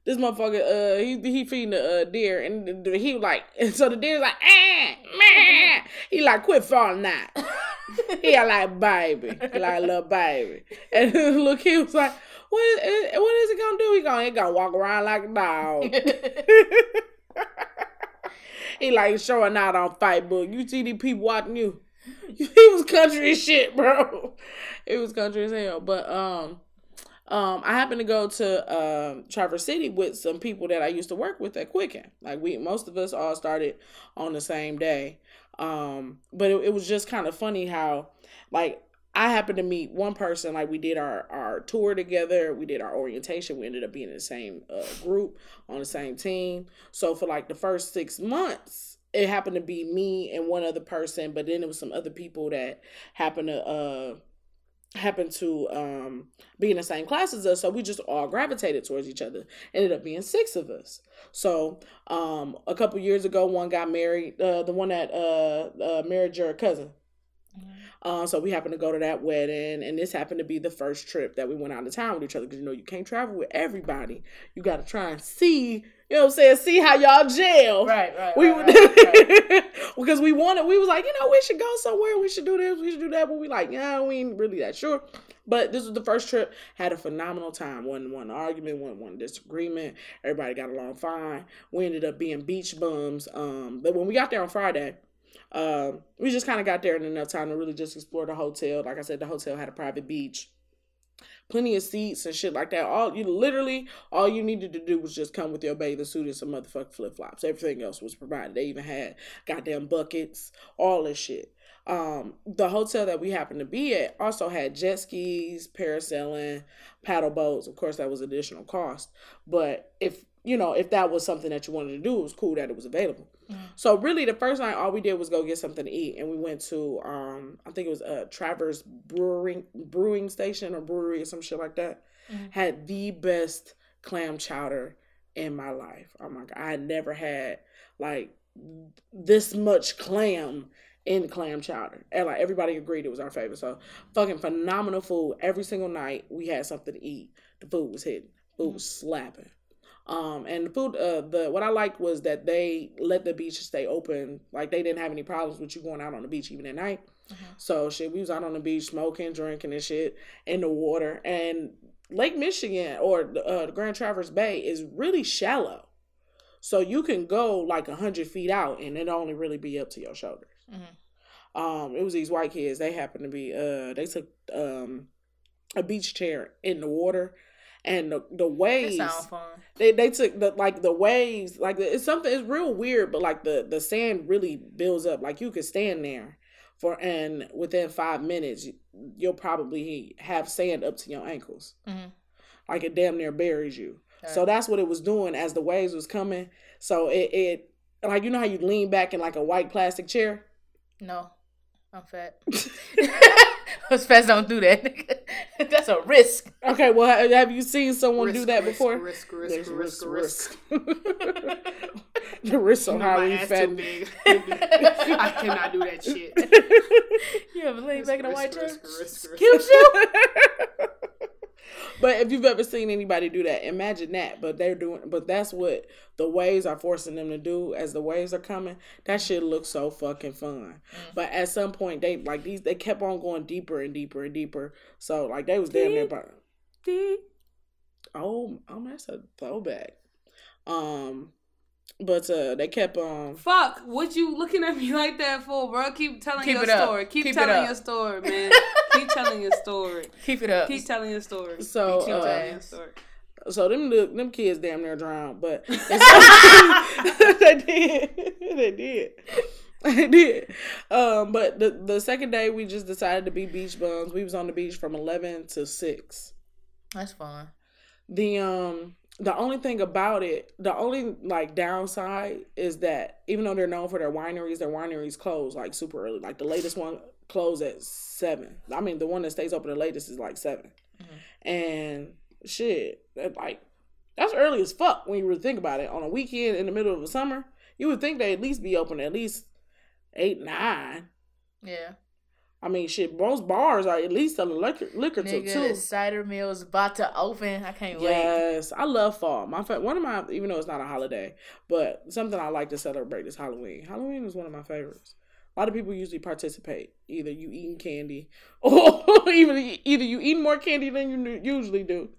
Speaker 1: this motherfucker uh he he feeding the uh, deer and he like and so the deer's like ah, meh. he like quit falling out. he like baby. He like little baby. And look he was like what is, what is it gonna do? He gonna he gonna walk around like a dog. he like showing out on Facebook. You see these people watching you. He was country as shit, bro. It was country as hell. But um um I happened to go to um Traverse City with some people that I used to work with at Quicken. Like we most of us all started on the same day. Um but it, it was just kind of funny how like I happened to meet one person like we did our our tour together, we did our orientation, we ended up being in the same uh, group on the same team. So for like the first 6 months it happened to be me and one other person, but then there was some other people that happened to uh happened to um be in the same class as us, so we just all gravitated towards each other. Ended up being six of us. So um a couple years ago, one got married. Uh, the one that uh, uh married your cousin. Uh, so we happened to go to that wedding, and this happened to be the first trip that we went out of town with each other because you know you can't travel with everybody. You got to try and see, you know what I'm saying, see how y'all gel.
Speaker 3: Right, right.
Speaker 1: We
Speaker 3: right, right, right.
Speaker 1: because we wanted, we was like, you know, we should go somewhere, we should do this, we should do that, but we like, yeah, we ain't really that sure. But this was the first trip. Had a phenomenal time. One one argument, one one disagreement. Everybody got along fine. We ended up being beach bums. Um, but when we got there on Friday, um, we just kind of got there in enough time to really just explore the hotel. Like I said, the hotel had a private beach, plenty of seats and shit like that. All you literally all you needed to do was just come with your bathing suit and some motherfucking flip flops. Everything else was provided. They even had goddamn buckets, all this shit. Um, the hotel that we happened to be at also had jet skis, parasailing, paddle boats. Of course, that was additional cost. But if you know, if that was something that you wanted to do, it was cool that it was available. Mm. So really, the first night, all we did was go get something to eat, and we went to um, I think it was a uh, Traverse Brewing Brewing Station or brewery or some shit like that. Mm. Had the best clam chowder in my life. Oh my god, I had never had like this much clam in clam chowder. And like everybody agreed it was our favorite. So fucking phenomenal food. Every single night we had something to eat. The food was hitting. Food was slapping. Um, and the food, uh, the what I liked was that they let the beach stay open. Like they didn't have any problems with you going out on the beach even at night. Mm-hmm. So shit, we was out on the beach smoking, drinking, and shit in the water. And Lake Michigan or uh, the Grand Traverse Bay is really shallow, so you can go like a hundred feet out, and it only really be up to your shoulders. Mm-hmm. Um, it was these white kids. They happened to be. Uh, they took um a beach chair in the water, and the the waves. They they took the like the waves. Like it's something. It's real weird, but like the the sand really builds up. Like you could stand there for and within five minutes you'll probably have sand up to your ankles. Mm-hmm. Like it damn near buries you. Okay. So that's what it was doing as the waves was coming. So it, it like you know how you lean back in like a white plastic chair
Speaker 3: no, I'm fat. Us fats don't do that. That's a risk.
Speaker 1: Okay, well, have you seen someone risk, do that
Speaker 2: risk,
Speaker 1: before?
Speaker 2: Risk, risk, risk, risk,
Speaker 1: the risk on how we fat.
Speaker 2: Big. I cannot do that shit.
Speaker 3: You ever lean back in a white chair? Cute you.
Speaker 1: But if you've ever seen anybody do that, imagine that. But they're doing, but that's what the waves are forcing them to do as the waves are coming. That shit looks so fucking fun. Mm. But at some point, they like these, they kept on going deeper and deeper and deeper. So like they was damn near. Deep. Oh, oh, that's a throwback. Um, but uh, they kept on. Um,
Speaker 2: Fuck! What you looking at me like that for, bro? Keep telling Keep your story. Keep, Keep telling your story, man. Keep telling your story.
Speaker 3: Keep it up.
Speaker 2: Keep telling your story.
Speaker 1: So
Speaker 2: Keep
Speaker 1: uh, telling your story. So them them kids damn near drowned, but they did. they did. They did. Um, but the the second day we just decided to be beach bums. We was on the beach from eleven to six.
Speaker 3: That's fun.
Speaker 1: The um the only thing about it, the only like downside is that even though they're known for their wineries, their wineries close like super early. Like the latest one closed at seven. I mean, the one that stays open the latest is like 7 mm-hmm. And shit, that, like that's early as fuck when you really think about it. On a weekend in the middle of the summer, you would think they at least be open at least eight, nine.
Speaker 3: Yeah.
Speaker 1: I mean, shit, most bars are at least a liquor, liquor
Speaker 3: Nigga,
Speaker 1: till two.
Speaker 3: cider mill's about to open. I can't
Speaker 1: yes, wait. Yes, I love fall. My one of my, even though it's not a holiday, but something I like to celebrate is Halloween. Halloween is one of my favorites. A lot of people usually participate. Either you eating candy, or even either you eating more candy than you usually do,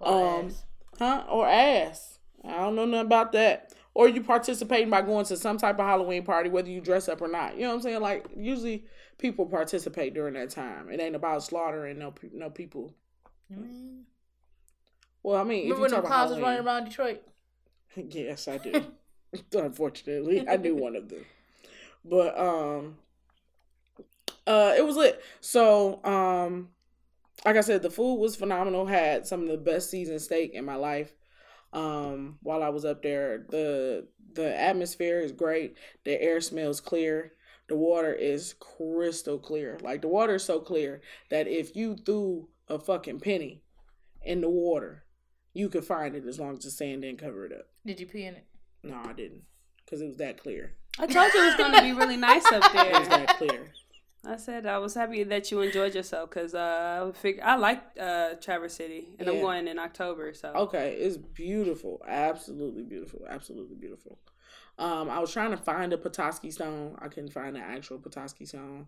Speaker 1: or um, ass. huh? Or ass. I don't know nothing about that. Or you participating by going to some type of Halloween party, whether you dress up or not. You know what I'm saying? Like usually people participate during that time. It ain't about slaughtering no no people. Mm. Well, I mean,
Speaker 3: remember when the clowns was running around Detroit?
Speaker 1: yes, I do. Unfortunately, I knew one of them. But um, uh, it was lit. So um, like I said, the food was phenomenal. Had some of the best seasoned steak in my life. Um, while I was up there, the the atmosphere is great. The air smells clear the water is crystal clear. Like the water is so clear that if you threw a fucking penny in the water, you could find it as long as the sand didn't cover it up.
Speaker 3: Did you pee in it?
Speaker 1: No, I didn't, because it was that clear.
Speaker 2: I told you it was going to be really nice up there.
Speaker 1: It was that clear.
Speaker 2: I said I was happy that you enjoyed yourself because uh, I fig- I like uh, Traverse City and I'm going in October. So
Speaker 1: Okay, it's beautiful. Absolutely beautiful. Absolutely beautiful. Um, I was trying to find a Petoskey stone. I couldn't find the actual Petoskey stone.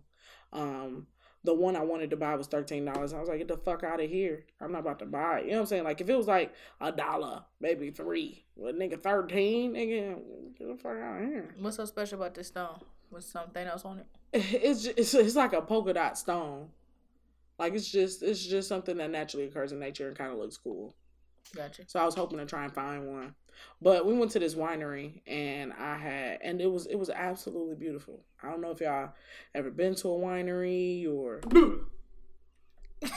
Speaker 1: Um, the one I wanted to buy was thirteen dollars. I was like, get the fuck out of here. I'm not about to buy it. You know what I'm saying? Like if it was like a dollar, maybe three. But nigga thirteen, nigga, get the fuck out of here.
Speaker 3: What's so special about this stone? Was something else on it?
Speaker 1: It's just, it's it's like a polka dot stone. Like it's just it's just something that naturally occurs in nature and kind of looks cool.
Speaker 3: Gotcha.
Speaker 1: So I was hoping to try and find one. But we went to this winery and I had and it was it was absolutely beautiful. I don't know if y'all ever been to a winery or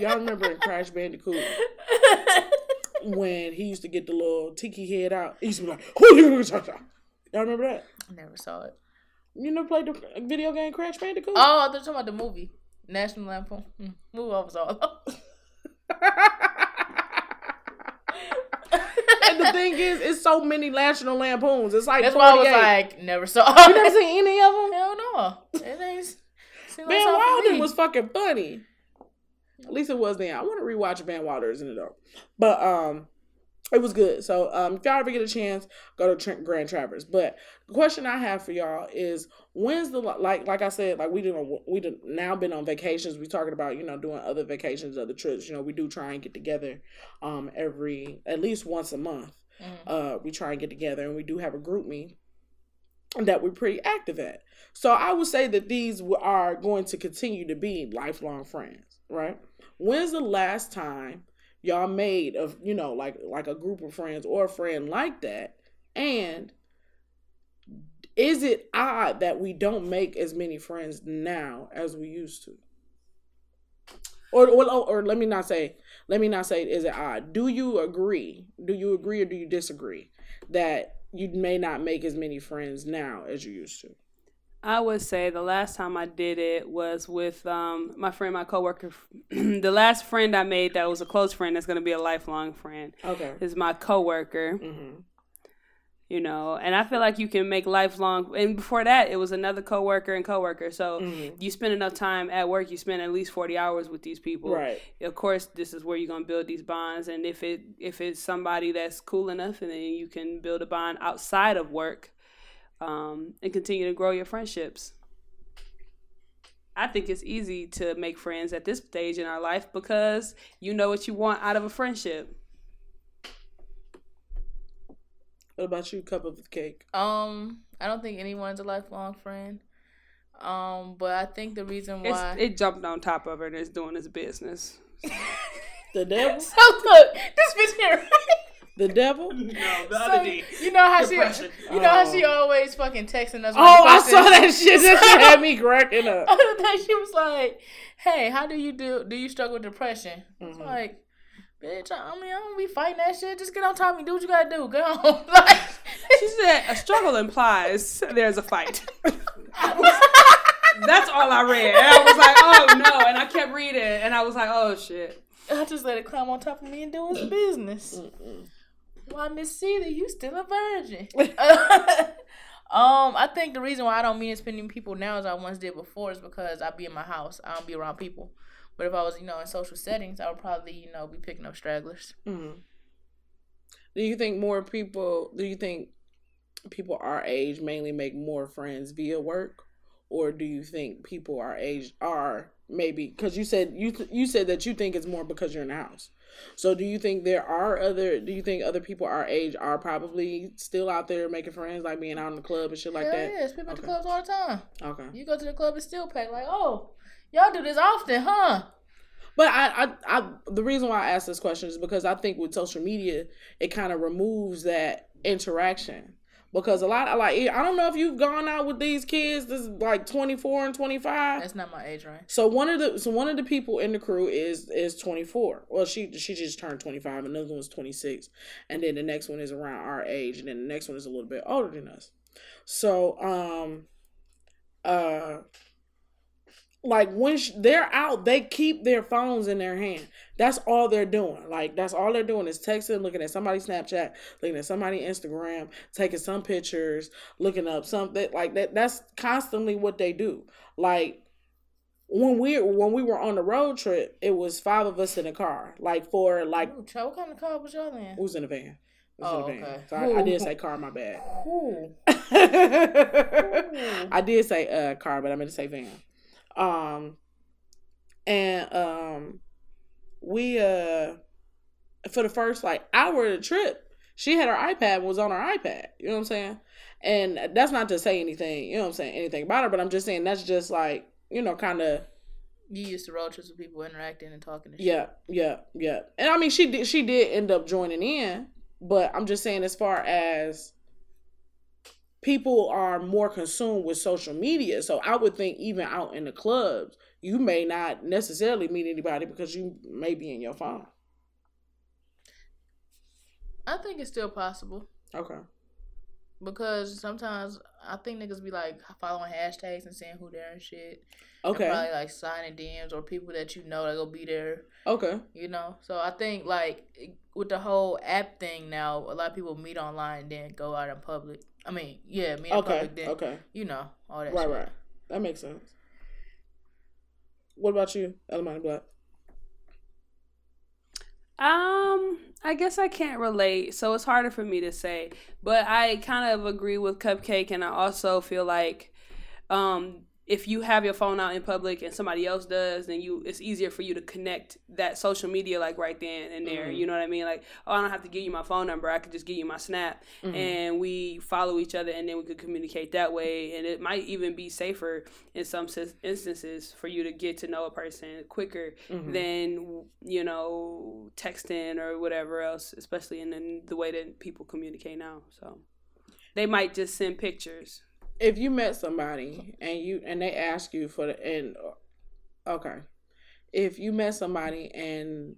Speaker 1: y'all remember in Crash Bandicoot when he used to get the little tiki head out. He used to be like, "Who y'all remember that?
Speaker 3: I never saw it.
Speaker 1: You never played the video game Crash Bandicoot?
Speaker 3: Oh, they're talking about the movie. National Lampoon. Mm, movie I was all
Speaker 1: and the thing is, it's so many National Lampoons. It's like
Speaker 3: That's why I was like, never saw
Speaker 1: you never seen any of them?
Speaker 3: Hell no. It ain't seem like
Speaker 1: Van Wilder was fucking funny. At least it was then. I want to rewatch Van Wilder, isn't it though? But um, it was good. So um, if y'all ever get a chance, go to Trent Grand Traverse. But the question I have for y'all is, when's the like like I said, like we didn't we did now been on vacations. We talking about you know doing other vacations, other trips. You know we do try and get together, um, every at least once a month.
Speaker 3: Mm.
Speaker 1: Uh, we try and get together, and we do have a group meet that we're pretty active at. So I would say that these are going to continue to be lifelong friends, right? When's the last time y'all made of you know like like a group of friends or a friend like that? And is it odd that we don't make as many friends now as we used to? Or, or, oh, or let me not say, let me not say, is it odd? Do you agree? Do you agree or do you disagree that you may not make as many friends now as you used to?
Speaker 2: I would say the last time I did it was with um, my friend, my coworker. the last friend I made that was a close friend that's going to be a lifelong friend
Speaker 1: Okay.
Speaker 2: is my coworker.
Speaker 1: Mm-hmm.
Speaker 2: You know, and I feel like you can make lifelong. And before that, it was another coworker and coworker. So
Speaker 1: Mhm.
Speaker 2: you spend enough time at work, you spend at least forty hours with these people.
Speaker 1: Right.
Speaker 2: Of course, this is where you're gonna build these bonds. And if it if it's somebody that's cool enough, and then you can build a bond outside of work, um, and continue to grow your friendships. I think it's easy to make friends at this stage in our life because you know what you want out of a friendship.
Speaker 1: What about you? Cup of the cake.
Speaker 3: Um, I don't think anyone's a lifelong friend. Um, but I think the reason
Speaker 2: It's,
Speaker 3: why
Speaker 2: it jumped on top of her and it's doing its business.
Speaker 1: The devil.
Speaker 3: So look, this bitch here.
Speaker 1: The devil.
Speaker 2: No,
Speaker 3: So, you know how
Speaker 2: Depression.
Speaker 3: she, you know how she
Speaker 1: Oh.
Speaker 3: always fucking texting us.
Speaker 1: Oh, I saw that shit. That shit had me cracking up.
Speaker 3: other day she was like, "Hey, how do you do? Do you struggle with depression?" I was
Speaker 1: Mhm.
Speaker 3: like, "Bitch, I mean, I don't be fighting that shit. Just get on top of me. Do what you gotta do. Go home." like,
Speaker 2: She said a struggle implies there's a fight. That's all I read. And I was like, oh no. And I kept reading and I was like, oh shit.
Speaker 3: I just let it climb on top of me and do his business.
Speaker 1: Mm-mm.
Speaker 3: Why, Miss Celia, you still a virgin? um, I think the reason why I don't meet as many people now as I once did before is because I be in my house. I don't be around people. But if I was, you know, in social settings, I would probably, you know, be picking up stragglers.
Speaker 1: Mhm. Do you think more people? Do you think people our age mainly make more friends via work, or do you think people our age are maybe because you said you you said that you think it's more because you're in the house. So do you think there are other? Do you think other people our age are probably still out there making friends, like being out in the club and shit like
Speaker 3: Hell
Speaker 1: that?
Speaker 3: yes, people at the clubs all the time.
Speaker 1: Okay.
Speaker 3: You go to the club, and still packed. Like, oh, y'all do this often, huh?
Speaker 1: But I, I, I, the reason why I ask this question is because I think with social media, it kind of removes that interaction. Because a lot, of, like, I don't know if you've gone out with these kids. This is like twenty four and twenty five.
Speaker 3: That's not my age range.
Speaker 1: So one of the, so one of the people in the crew is is twenty four. Well, she she just turned twenty five. Another one's twenty six, and then the next one is around our age, and then the next one is a little bit older than us. So, um, uh, like when sh- they're out, they keep their phones in their hand. That's all they're doing. Like that's all they're doing is texting, looking at somebody's Snapchat, looking at somebody Instagram, taking some pictures, looking up something like that. That's constantly what they do. Like when we when we were on the road trip, it was five of us in a car. Like for like,
Speaker 3: Ooh, child, what kind of car was y'all in?
Speaker 1: Who's in the van?
Speaker 3: Oh,
Speaker 1: in the van?
Speaker 3: okay.
Speaker 1: So I, I did say car. My bad.
Speaker 3: Ooh.
Speaker 1: I did say uh car, but I meant to say van. Um and um we uh for the first like hour of the trip, she had her iPad was on her iPad. You know what I'm saying? And that's not to say anything, you know what I'm saying, anything about her, but I'm just saying that's just like, you know, kind of
Speaker 3: You used to road trips with people interacting and talking and
Speaker 1: yeah, yeah, yeah. And I mean, she did. She did end up joining in, but I'm just saying, as far as people are more consumed with social media, so I would think even out in the clubs, you may not necessarily meet anybody because you may be in your phone.
Speaker 3: I think it's still possible
Speaker 1: Okay.
Speaker 3: because sometimes I think niggas be like following hashtags and seeing who there and shit.
Speaker 1: Okay.
Speaker 3: And probably like signing DMs or people that you know that go be there.
Speaker 1: Okay.
Speaker 3: You know, so I think like with the whole app thing now, a lot of people meet online then go out in public. I mean, yeah, me in
Speaker 1: Okay.
Speaker 3: public then.
Speaker 1: Okay.
Speaker 3: You know all that.
Speaker 1: Right.
Speaker 3: shit.
Speaker 1: Right. That makes sense. What about you, Elamani Black?
Speaker 2: Um, I guess I can't relate, so it's harder for me to say. But I kind of agree with Cupcake, and I also feel like, um, if you have your phone out in public and somebody else does, then you it's easier for you to connect that social media like right then and there.
Speaker 1: Mhm.
Speaker 2: You know what I mean? Like, oh, I don't have to give you my phone number. I could just give you my snap,
Speaker 1: Mhm.
Speaker 2: and we follow each other, and then we could communicate that way. And it might even be safer in some instances for you to get to know a person quicker
Speaker 1: Mhm.
Speaker 2: than you know texting or whatever else especially in the, the way that people communicate now so they might just send pictures
Speaker 1: if you met somebody and you and they ask you for the and okay. If you met somebody and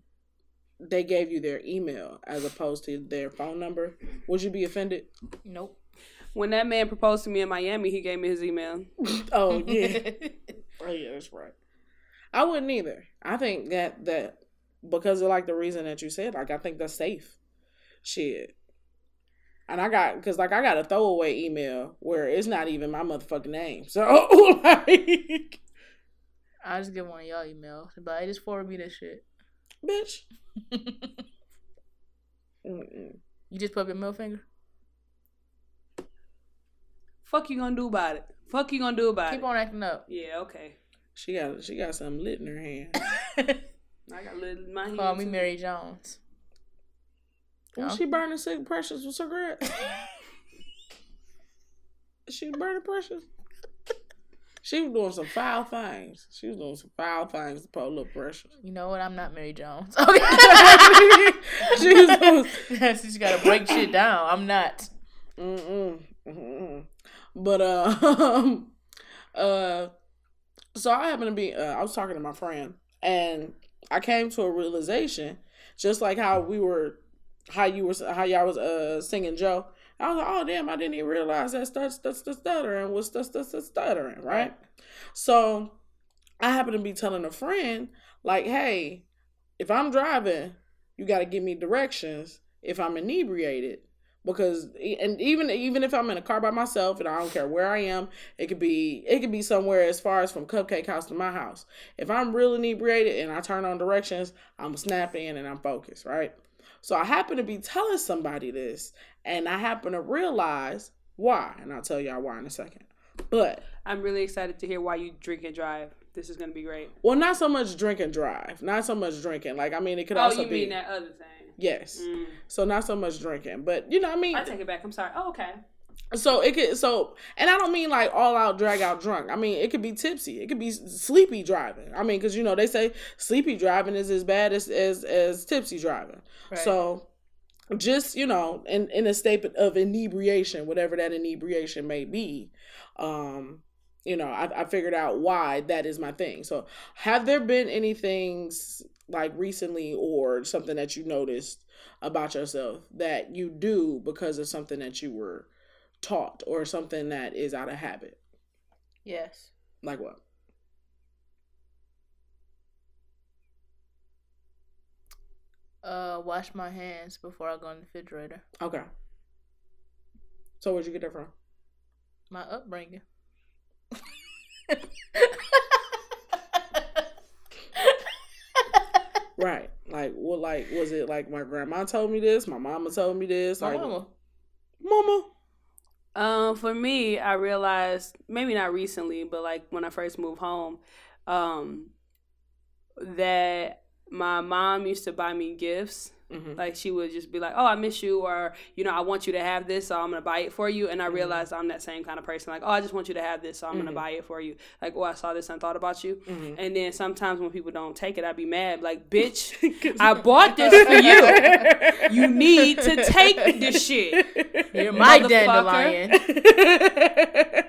Speaker 1: they gave you their email as opposed to their phone number would you be offended?
Speaker 3: Nope.
Speaker 2: when that man proposed to me in miami he gave me his email.
Speaker 1: Oh yeah. Oh yeah that's right. I wouldn't either. I think that that because of like the reason that you said like i think that's safe. Shit and I got because like I got a throwaway email where it's not even my motherfucking name. So like
Speaker 3: I just get one of y'all emails, but I just forward me this shit.
Speaker 1: bitch.
Speaker 3: you just put up your middle finger.
Speaker 2: fuck you gonna do about it fuck you gonna do about
Speaker 3: Keep
Speaker 2: it Keep
Speaker 3: on acting up.
Speaker 2: yeah okay
Speaker 1: She got she got something lit in her hand.
Speaker 2: i got lit in my hand
Speaker 3: Call me
Speaker 2: too.
Speaker 3: Mary Jones.
Speaker 1: Was
Speaker 3: Yeah.
Speaker 1: she burning cig- precious with cigarettes? she was burning precious. She was doing some foul things. She was doing some foul things to pull up precious.
Speaker 3: You know what? I'm not Mary Jones. Okay.
Speaker 1: She was doing-
Speaker 3: Yes, you gotta break shit down. I'm not.
Speaker 1: Mm-mm. Mm-mm. But uh, um, uh, so I happened to be. Uh, I was talking to my friend, and I came to a realization, just like how we were, how you were, how y'all was uh singing Joe. I was like, oh damn, I didn't even realize that the stuttering was that's the stuttering, right? So I happened to be telling a friend, like, hey, if I'm driving, you got to give me directions if I'm inebriated because and even even if I'm in a car by myself and I don't care where I am, it could be it could be somewhere as far as from Cupcake House to my house. If I'm real inebriated and I turn on directions, I'm snap in and I'm focused, right? So I happen to be telling somebody this, and I happen to realize why, and I'll tell y'all why in a second. But
Speaker 2: i'm really excited to hear why you drink and drive this is gonna be great
Speaker 1: well, not so much drink and drive, not so much drinking. Like I mean, it could also be
Speaker 2: oh
Speaker 1: also
Speaker 2: you
Speaker 1: be
Speaker 2: mean that other thing
Speaker 1: yes.
Speaker 2: Mm.
Speaker 1: So not so much drinking, but you know, what I mean,
Speaker 2: i take it back i'm sorry oh okay
Speaker 1: So it could so and I don't mean like all out drag out drunk. I mean it could be tipsy. It could be sleepy driving. I mean cuz you know they say sleepy driving is as bad as as, as tipsy driving.
Speaker 3: Right.
Speaker 1: So just you know in in a state of inebriation whatever that inebriation may be um you know I, I figured out why that is my thing so have there been any things like recently or something that you noticed about yourself that you do because of something that you were taught or something that is out of habit.
Speaker 3: Yes.
Speaker 1: Like what?
Speaker 3: Uh, wash my hands before I go in the refrigerator.
Speaker 1: Okay. So where'd you get that from?
Speaker 3: My upbringing.
Speaker 1: right. Like, what? Well, like, was it like my grandma told me this? My mama told me this.
Speaker 3: My
Speaker 1: like,
Speaker 3: mama.
Speaker 1: Mama.
Speaker 2: Um, for me, I realized maybe not recently, but like when I first moved home, um, that my mom used to buy me gifts.
Speaker 1: Mhm.
Speaker 2: Like she would just be like, "Oh, I miss you," or you know, "I want you to have this, so I'm gonna buy it for you." And I
Speaker 1: Mhm.
Speaker 2: realized I'm that same kind of person. Like, "Oh, I just want you to have this, so I'm
Speaker 1: Mhm.
Speaker 2: gonna buy it for you." Like, "Oh, I saw this and thought about you."
Speaker 1: Mhm.
Speaker 2: And then sometimes when people don't take it, I'd be mad. Like, bitch, I bought this for you. You need to take this shit.
Speaker 3: You're my dandelion.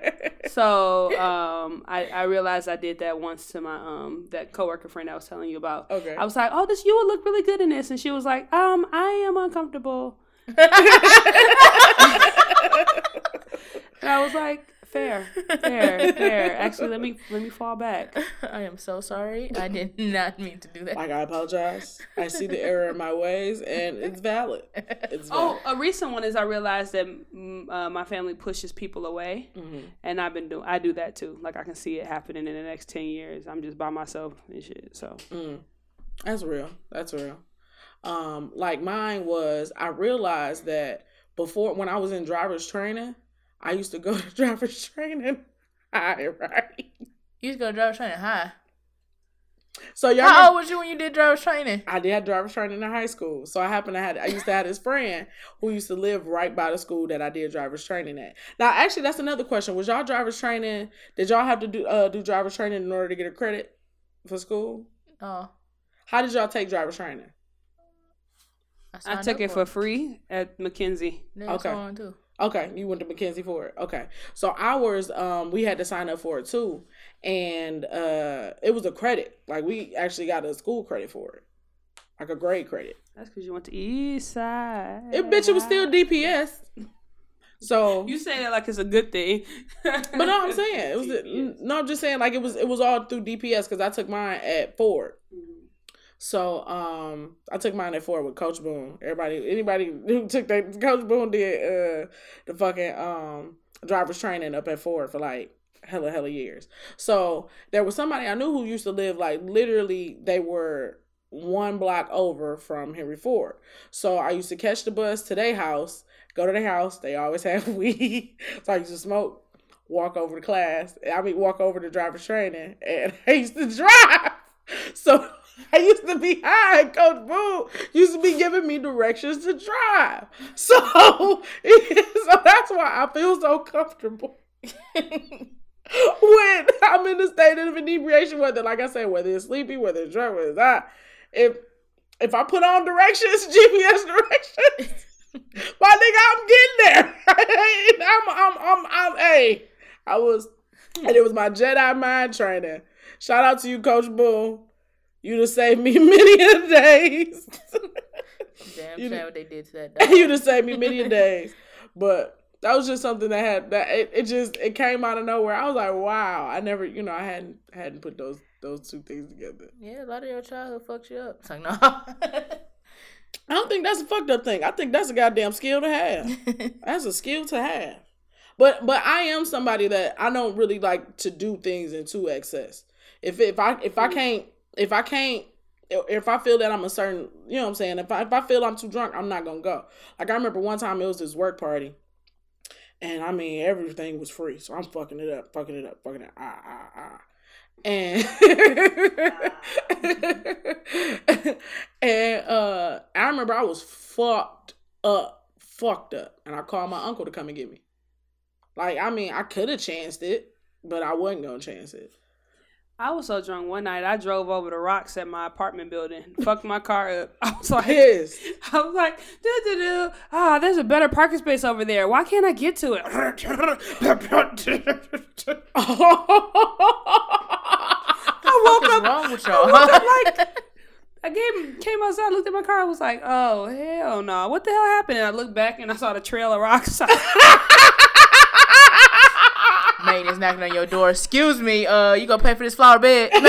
Speaker 2: So um, I, I realized I did that once to my um that coworker friend I was telling you about.
Speaker 1: Okay.
Speaker 2: I was like, "Oh, this you would look really good in this," and she was like, "Um, I am uncomfortable." And I was like, "Fair, fair, fair." Actually, let me let me fall back.
Speaker 3: I am so sorry. I did not mean to do that.
Speaker 1: Like I apologize. I see the error in my ways, and it's valid. It's valid.
Speaker 2: Oh, a recent one is I realized that mm, uh, my family pushes people away,
Speaker 1: Mhm.
Speaker 2: and I've been doing I do that too. Like I can see it happening in the next ten years. I'm just by myself and shit. So
Speaker 1: Mm. That's real. That's real. Um, like mine was, I realized that before when I was in driver's training, I used to go to driver's training high, right?
Speaker 3: You used to go to driver's training high.
Speaker 1: So y'all,
Speaker 3: How
Speaker 1: know-
Speaker 3: old was you when you did driver's training?
Speaker 1: I did have driver's training in high school. So I happened to have, I used to have this friend who used to live right by the school that I did driver's training at. Now, actually, that's another question. Was y'all driver's training? Did y'all have to do uh, do driver's training in order to get a credit for school?
Speaker 3: Oh,
Speaker 1: How did y'all take driver's training?
Speaker 2: I
Speaker 3: signed
Speaker 2: took it for free at Mackenzie.
Speaker 3: Then
Speaker 1: Okay.
Speaker 3: So on too.
Speaker 1: Okay, you went to Mackenzie for it. Okay, so ours, um, we had to sign up for it too, and uh, it was a credit. Like we actually got a school credit for it, like a grade credit.
Speaker 2: That's because you went to East Side.
Speaker 1: It bitch, it was still DPS. So,
Speaker 2: You say that like it's a good thing.
Speaker 1: but no, I'm saying it was no. I'm just saying like it was it was all through DPS because I took mine at Ford. So um, I took mine at Ford with Coach Boone. Everybody, anybody who took that, Coach Boone did uh the fucking um driver's training up at Ford for like hella hella years. So there was somebody I knew who used to live like literally they were one block over from Henry Ford. So I used to catch the bus to their house, go to their house. They always have weed, so I used to smoke. Walk over to class. I mean, walk over to driver's training, and I used to drive. So I used to be high. Coach Boo used to be giving me directions to drive. So, so that's why I feel so comfortable when I'm in a state of inebriation. Whether, like I said, whether it's sleepy, whether it's drunk, whether it's not. If if I put on directions, GPS directions, my nigga, I'm getting there. I'm, I'm, I'm, I'm, hey, I was, and it was my Jedi mind training. Shout out to you, Coach Boone. You'd have saved me many a days.
Speaker 3: Damn
Speaker 1: You-
Speaker 3: shame what they did to that dog.
Speaker 1: You'd have saved me many a days. But that was just something that had that it, it just it came out of nowhere. I was like, wow, I never, you know, I hadn't hadn't put those those two things together.
Speaker 3: Yeah, a lot of your childhood fucked you up. It's like no.
Speaker 1: I don't think that's a fucked up thing. I think that's a goddamn skill to have. That's a skill to have. But but I am somebody that I don't really like to do things in too excess. If if I if I can't if I can't if I feel that I'm a certain you know what I'm saying if I if I feel I'm too drunk I'm not gonna go. Like I remember one time it was this work party, and I mean everything was free, so I'm fucking it up, fucking it up, fucking it ah ah ah. And and uh I remember I was fucked up, fucked up. And I called my uncle to come and get me. Like, I mean, I could have chanced it, but I wasn't gonna chance it.
Speaker 2: I was so drunk one night. I drove over the rocks at my apartment building, fucked my car up. I was like,
Speaker 1: Yes.
Speaker 2: I was like, do do do. Ah, there's a better parking space over there. Why can't I get to it? I woke up.
Speaker 3: wrong with y'all?
Speaker 2: woke up like I came came outside, looked at my car, I was like, oh hell no, what the hell happened? And I looked back and I saw the trail of rocks.
Speaker 3: Maintenance knocking on your door. Excuse me, uh, you gonna pay for this flower bed?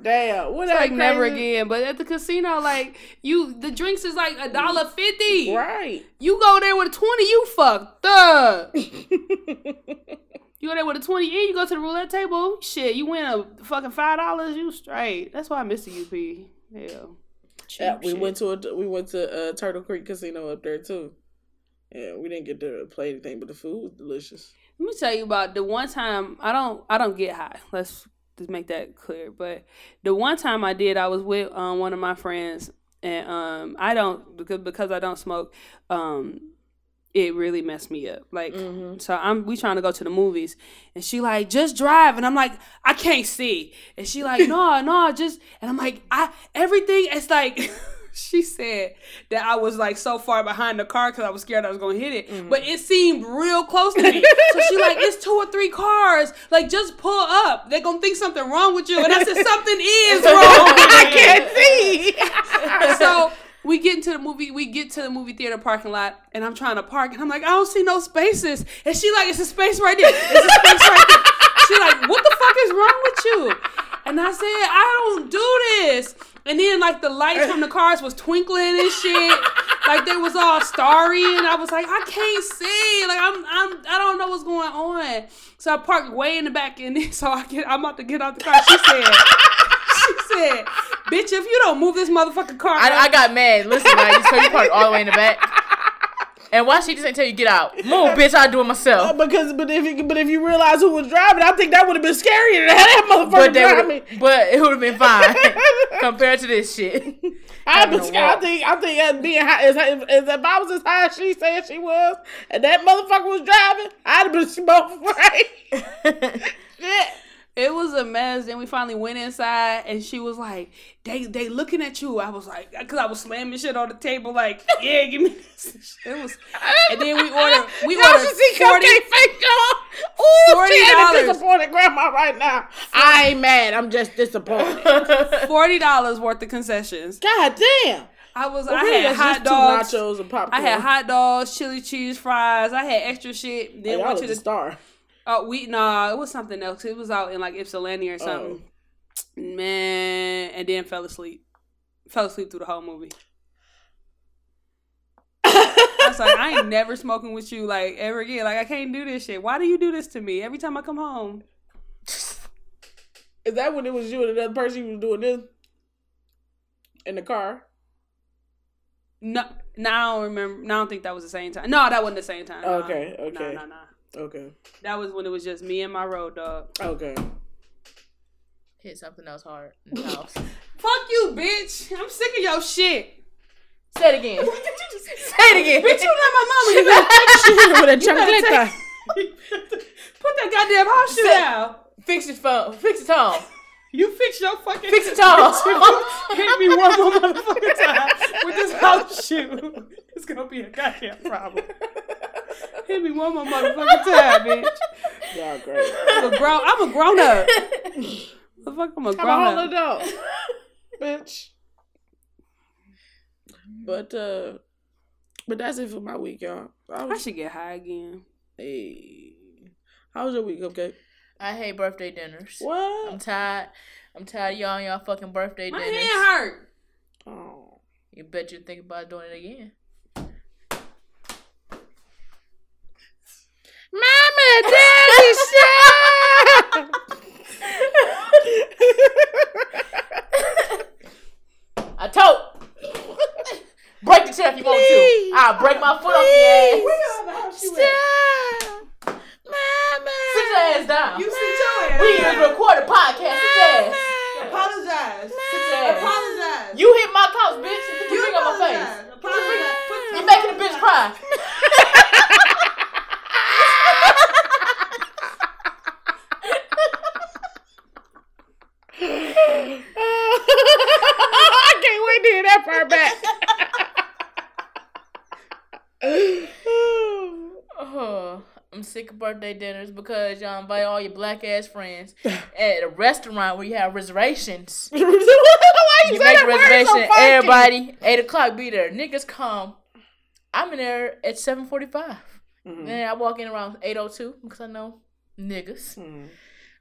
Speaker 1: Damn, what
Speaker 2: It's like never again. But at the casino, like you, the drinks is like a dollar fifty.
Speaker 1: Right.
Speaker 2: You go there with a twenty, you fucked up. You go there with a twenty and you go to the roulette table. Shit, you win a fucking five dollars, you straight. That's why I miss the UP. Hell. Cheap
Speaker 1: Yeah, we
Speaker 2: shit.
Speaker 1: went to a we went to uh, Turtle Creek Casino up there too. Yeah, we didn't get to play anything, but the food was delicious.
Speaker 2: Let me tell you about the one time I don't I don't get high. Let's just make that clear. But the one time I did, I was with um, one of my friends, and um, I don't because because I don't smoke. Um, it really messed me up. Like
Speaker 1: Mm-hmm.
Speaker 2: so, I'm we trying to go to the movies, and she like just drive, and I'm like I can't see, and she like no no just, and I'm like I everything. It's like. She said that I was like so far behind the car because I was scared I was gonna hit it, mm-hmm. but it seemed real close to me. so she like, it's two or three cars. Like, just pull up. They're gonna think something wrong with you. And I said, something is wrong.
Speaker 1: I can't see.
Speaker 2: so we get into the movie. We get to the movie theater parking lot, and I'm trying to park, and I'm like, I don't see no spaces. And she like, it's a space right there. It's a space right there. She like, what the fuck is wrong with you? And I said, I don't do this. And then like the lights from the cars was twinkling and shit. Like they was all starry, and I was like, I can't see. Like I'm, I'm, I don't know what's going on. So I parked way in the back, and then so I get, I'm about to get out the car. She said, she said, bitch, if you don't move this motherfucking car,
Speaker 3: I, I got mad. Listen, like, so you parked all the way in the back. And why she just ain't tell you get out? Move, bitch. I do it myself.
Speaker 1: Uh, because but if you, but if you realize who was driving, I think that would have been scarier than that motherfucker
Speaker 3: But
Speaker 1: driving.
Speaker 3: would, but it would have been fine compared to this shit.
Speaker 1: I, been. I think I think as being high, as, as, as if I was as high as she said she was, and that motherfucker was driving, I'd have been smoking right. Shit.
Speaker 2: It was a mess. Then we finally went inside, and she was like, "They they looking at you." I was like, "Cause I was slamming shit on the table, like, yeah, give me this." It was, and then we ordered we
Speaker 1: Y'all
Speaker 2: ordered
Speaker 1: should see
Speaker 2: forty.
Speaker 1: Cupcake face, y'all. Ooh, she ain't
Speaker 2: $40.
Speaker 1: disappointed grandma right now. I ain't mad. I'm just disappointed.
Speaker 2: Forty dollars worth of concessions.
Speaker 1: God damn.
Speaker 2: I was.
Speaker 1: Well,
Speaker 2: I
Speaker 1: really,
Speaker 2: had hot dogs.
Speaker 1: nachos and popcorn.
Speaker 2: I had hot dogs, chili cheese fries. I had extra shit.
Speaker 1: Oh,
Speaker 2: Then
Speaker 1: y'all
Speaker 2: went to the
Speaker 1: star.
Speaker 2: Oh, we nah, it was something else. It was out in like Ypsilanti or oh. something. Man, and then fell asleep. Fell asleep through the whole movie. I was like, I ain't never smoking with you like ever again. Like I can't do this shit. Why do you do this to me every time I come home?
Speaker 1: Is that when it was you and another person who was doing this in the car?
Speaker 2: No, no, I don't remember. No, I don't think that was the same time. No, that wasn't the same time. no.
Speaker 1: Okay,
Speaker 2: No,
Speaker 1: okay.
Speaker 2: no, no.
Speaker 1: Okay.
Speaker 2: That was when it was just me and my road dog.
Speaker 1: Okay.
Speaker 3: Hit something else hard in the house.
Speaker 2: Fuck you, bitch. I'm sick of your shit.
Speaker 3: Say it again. Say it again.
Speaker 2: Bitch, you not my mama. You better
Speaker 1: With a
Speaker 2: You
Speaker 1: chancleta.
Speaker 2: take- Put that goddamn house shit
Speaker 3: Sit.
Speaker 2: down.
Speaker 3: Fix your phone. Fix your tone.
Speaker 2: You fix your fucking
Speaker 3: Fix your tone.
Speaker 2: Hit me one more motherfucking time with this house shoe. It's gonna be a goddamn problem. Hit me one more motherfucking time, bitch.
Speaker 1: Y'all great.
Speaker 2: I'm a grown. I'm a grown up. The fuck, I'm a
Speaker 1: I'm a
Speaker 2: grown
Speaker 1: whole
Speaker 2: up.
Speaker 1: adult. Bitch. But uh but that's it for my week, y'all. I
Speaker 2: I should get high again.
Speaker 1: hey. How was your week, okay?
Speaker 3: I hate birthday dinners.
Speaker 1: What?
Speaker 3: I'm tired. I'm tired of y'all and y'all fucking birthday
Speaker 2: My
Speaker 3: dinners.
Speaker 2: hand hurt.
Speaker 1: Oh.
Speaker 3: You bet you think about doing it again.
Speaker 1: Mama, Daddy, stop!
Speaker 3: I told. break the chair if you want
Speaker 1: Please.
Speaker 3: to. I'll break my foot off your ass.
Speaker 1: Stop! Mama!
Speaker 3: Sit your ass down.
Speaker 2: You sit your ass.
Speaker 3: we need to record a podcast. Sit your ass.
Speaker 2: Apologize.
Speaker 3: Sit your ass.
Speaker 2: Apologize.
Speaker 3: You hit my couch, bitch. Get your finger on my face. You're making a bitch cry.
Speaker 1: I can't wait to hear that part back.
Speaker 3: Oh, I'm sick of birthday dinners because y'all invite all your black ass friends at a restaurant where you have reservations.
Speaker 1: Why you,
Speaker 3: You make a
Speaker 1: word so
Speaker 3: reservation, everybody, 8 o'clock be there. Niggas come. I'm in there at 7.45.
Speaker 1: Mhm.
Speaker 3: Then I walk in around 8.02 because I know niggas.
Speaker 1: Mhm.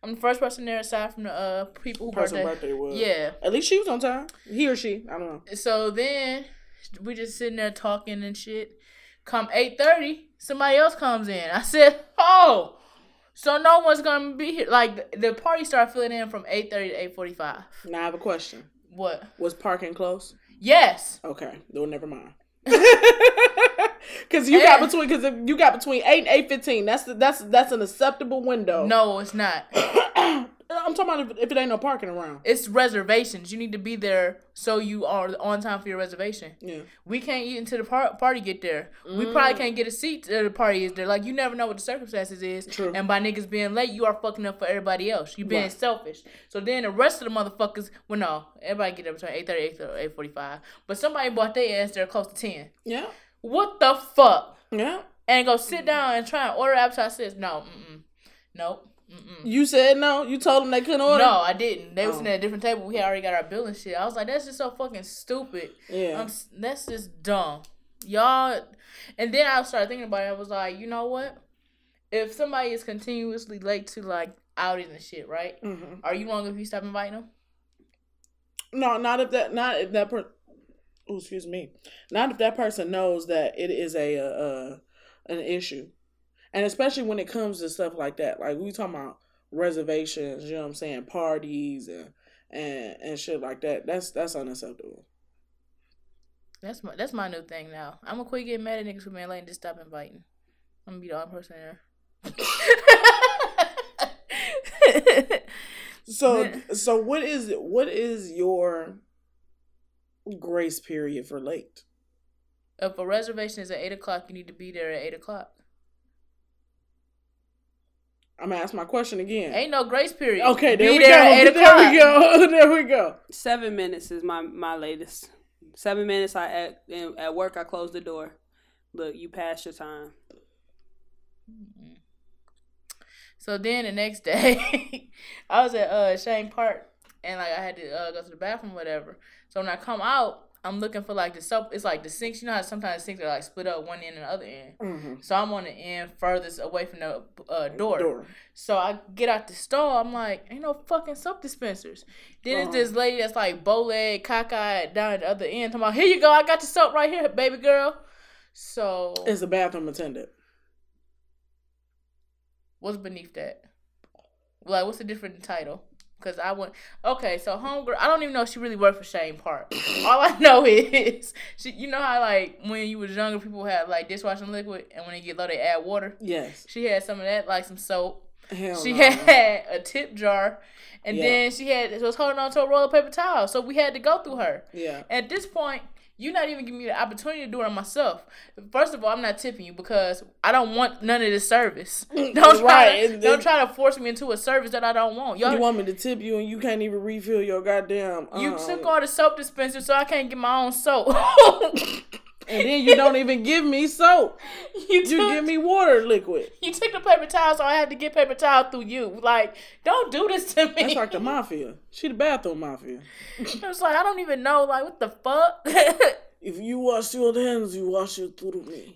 Speaker 3: I'm the first person there aside from the uh people who
Speaker 1: Person
Speaker 3: birthday.
Speaker 1: birthday was.
Speaker 3: Yeah.
Speaker 1: At least she was on time. He or she. I don't know.
Speaker 3: So then we just sitting there talking and shit. Come eight thirty, somebody else comes in. I said, "Oh, so no one's gonna be here." Like the party started filling in from eight thirty to eight forty five.
Speaker 1: Now I have a question.
Speaker 3: What?
Speaker 1: Was parking close?
Speaker 3: Yes.
Speaker 1: Okay. No, never mind. Cause you got between, cause if you got between eight and eight fifteen. That's the, that's that's an acceptable window.
Speaker 3: No, it's not.
Speaker 1: I'm talking about if, if it ain't no parking around.
Speaker 3: It's reservations. You need to be there so you are on time for your reservation.
Speaker 1: Yeah.
Speaker 3: We can't eat until the par- party get there. We probably mm. can't get a seat till the party is there. Like you never know what the circumstances is.
Speaker 1: True.
Speaker 3: And by niggas being late, you are fucking up for everybody else. You being
Speaker 1: Right.
Speaker 3: selfish. So then the rest of the motherfuckers, well, no, everybody get there between eight thirty, eight eight forty five. But somebody bought their ass there close to ten.
Speaker 1: Yeah.
Speaker 3: What the fuck?
Speaker 1: Yeah.
Speaker 3: And go sit down and try and order appetizers. No, mm-mm. nope. Mm-mm.
Speaker 1: You said no. You told them they couldn't order.
Speaker 3: No, I didn't. They was
Speaker 1: Oh.
Speaker 3: sitting at a different table. We had already got our bill and shit. I was like, that's just so fucking stupid.
Speaker 1: Yeah.
Speaker 3: I'm, that's just dumb. Y'all. And then I started thinking about it. I was like, you know what? If somebody is continuously late to like outings and shit, right?
Speaker 1: hmm
Speaker 3: Are you wrong if you stop inviting them?
Speaker 1: No, not if that. Not if that. Per- oh, excuse me. Not if that person knows that it is a uh, uh an issue, and especially when it comes to stuff like that. Like we talking about reservations. You know what I'm saying? Parties and and and shit like that. That's that's unacceptable.
Speaker 3: That's my that's my new thing now. I'm gonna quit getting mad at niggas for being late and just stop inviting. I'm gonna be the only person there.
Speaker 1: So so what is what is your grace period for late?
Speaker 3: if a reservation is at eight o'clock, you need to be there at eight o'clock.
Speaker 1: I'm gonna ask my question again.
Speaker 3: Ain't no grace period.
Speaker 1: Okay, there
Speaker 3: be
Speaker 1: we
Speaker 3: there
Speaker 1: go.
Speaker 3: at eight
Speaker 1: There
Speaker 3: o'clock.
Speaker 1: we go. There we go.
Speaker 2: Seven minutes is my my latest. Seven minutes. I at at work. I close the door. Look, you passed your time.
Speaker 3: So then the next day, I was at uh Chene Park and like I had to uh, go to the bathroom, whatever. So when I come out, I'm looking for like the soap. It's like the sinks. You know how sometimes sinks are like split up one end and the other end.
Speaker 1: Mm-hmm.
Speaker 3: So I'm on the end furthest away from the uh, door. So I get out the stall. I'm like, ain't no fucking soap dispensers. Then it's
Speaker 1: Uh-huh.
Speaker 3: this lady that's like bow leg, cockeyed down at the other end. Talking about, here you go. I got your soap right here, baby girl. So
Speaker 1: It's a bathroom attendant.
Speaker 3: what's beneath that? Like, what's the different title? Because I went okay. So homegirl, I don't even know if she really worked for Chene Park. All I know is she. You know how like when you was younger, people had like dishwashing liquid, and when they get low, they add water.
Speaker 1: Yes.
Speaker 3: She had some of that, like some soap.
Speaker 1: Hell
Speaker 3: She
Speaker 1: no.
Speaker 3: had a tip jar, and
Speaker 1: Yeah.
Speaker 3: then she had was holding on to a roll of paper towel. So we had to go through her.
Speaker 1: Yeah.
Speaker 3: At this point, you're not even giving me the opportunity to do it on myself. First of all, I'm not tipping you because I don't want none of this service. Don't try,
Speaker 1: Right,
Speaker 3: to, don't try to force me into a service that I don't want. Y'all,
Speaker 1: You want me to tip you and you can't even refill your goddamn. Um,
Speaker 3: you took all the soap dispenser, so I can't get my own soap.
Speaker 1: and then you don't even give me soap.
Speaker 3: you
Speaker 1: You give me water liquid.
Speaker 3: you took the paper towel, so I had to get paper towel through you. Like, don't do this to me.
Speaker 1: That's like the mafia. She the bathroom mafia.
Speaker 3: It was like I don't even know. Like, what the fuck?
Speaker 1: If you wash your hands, you wash it through me.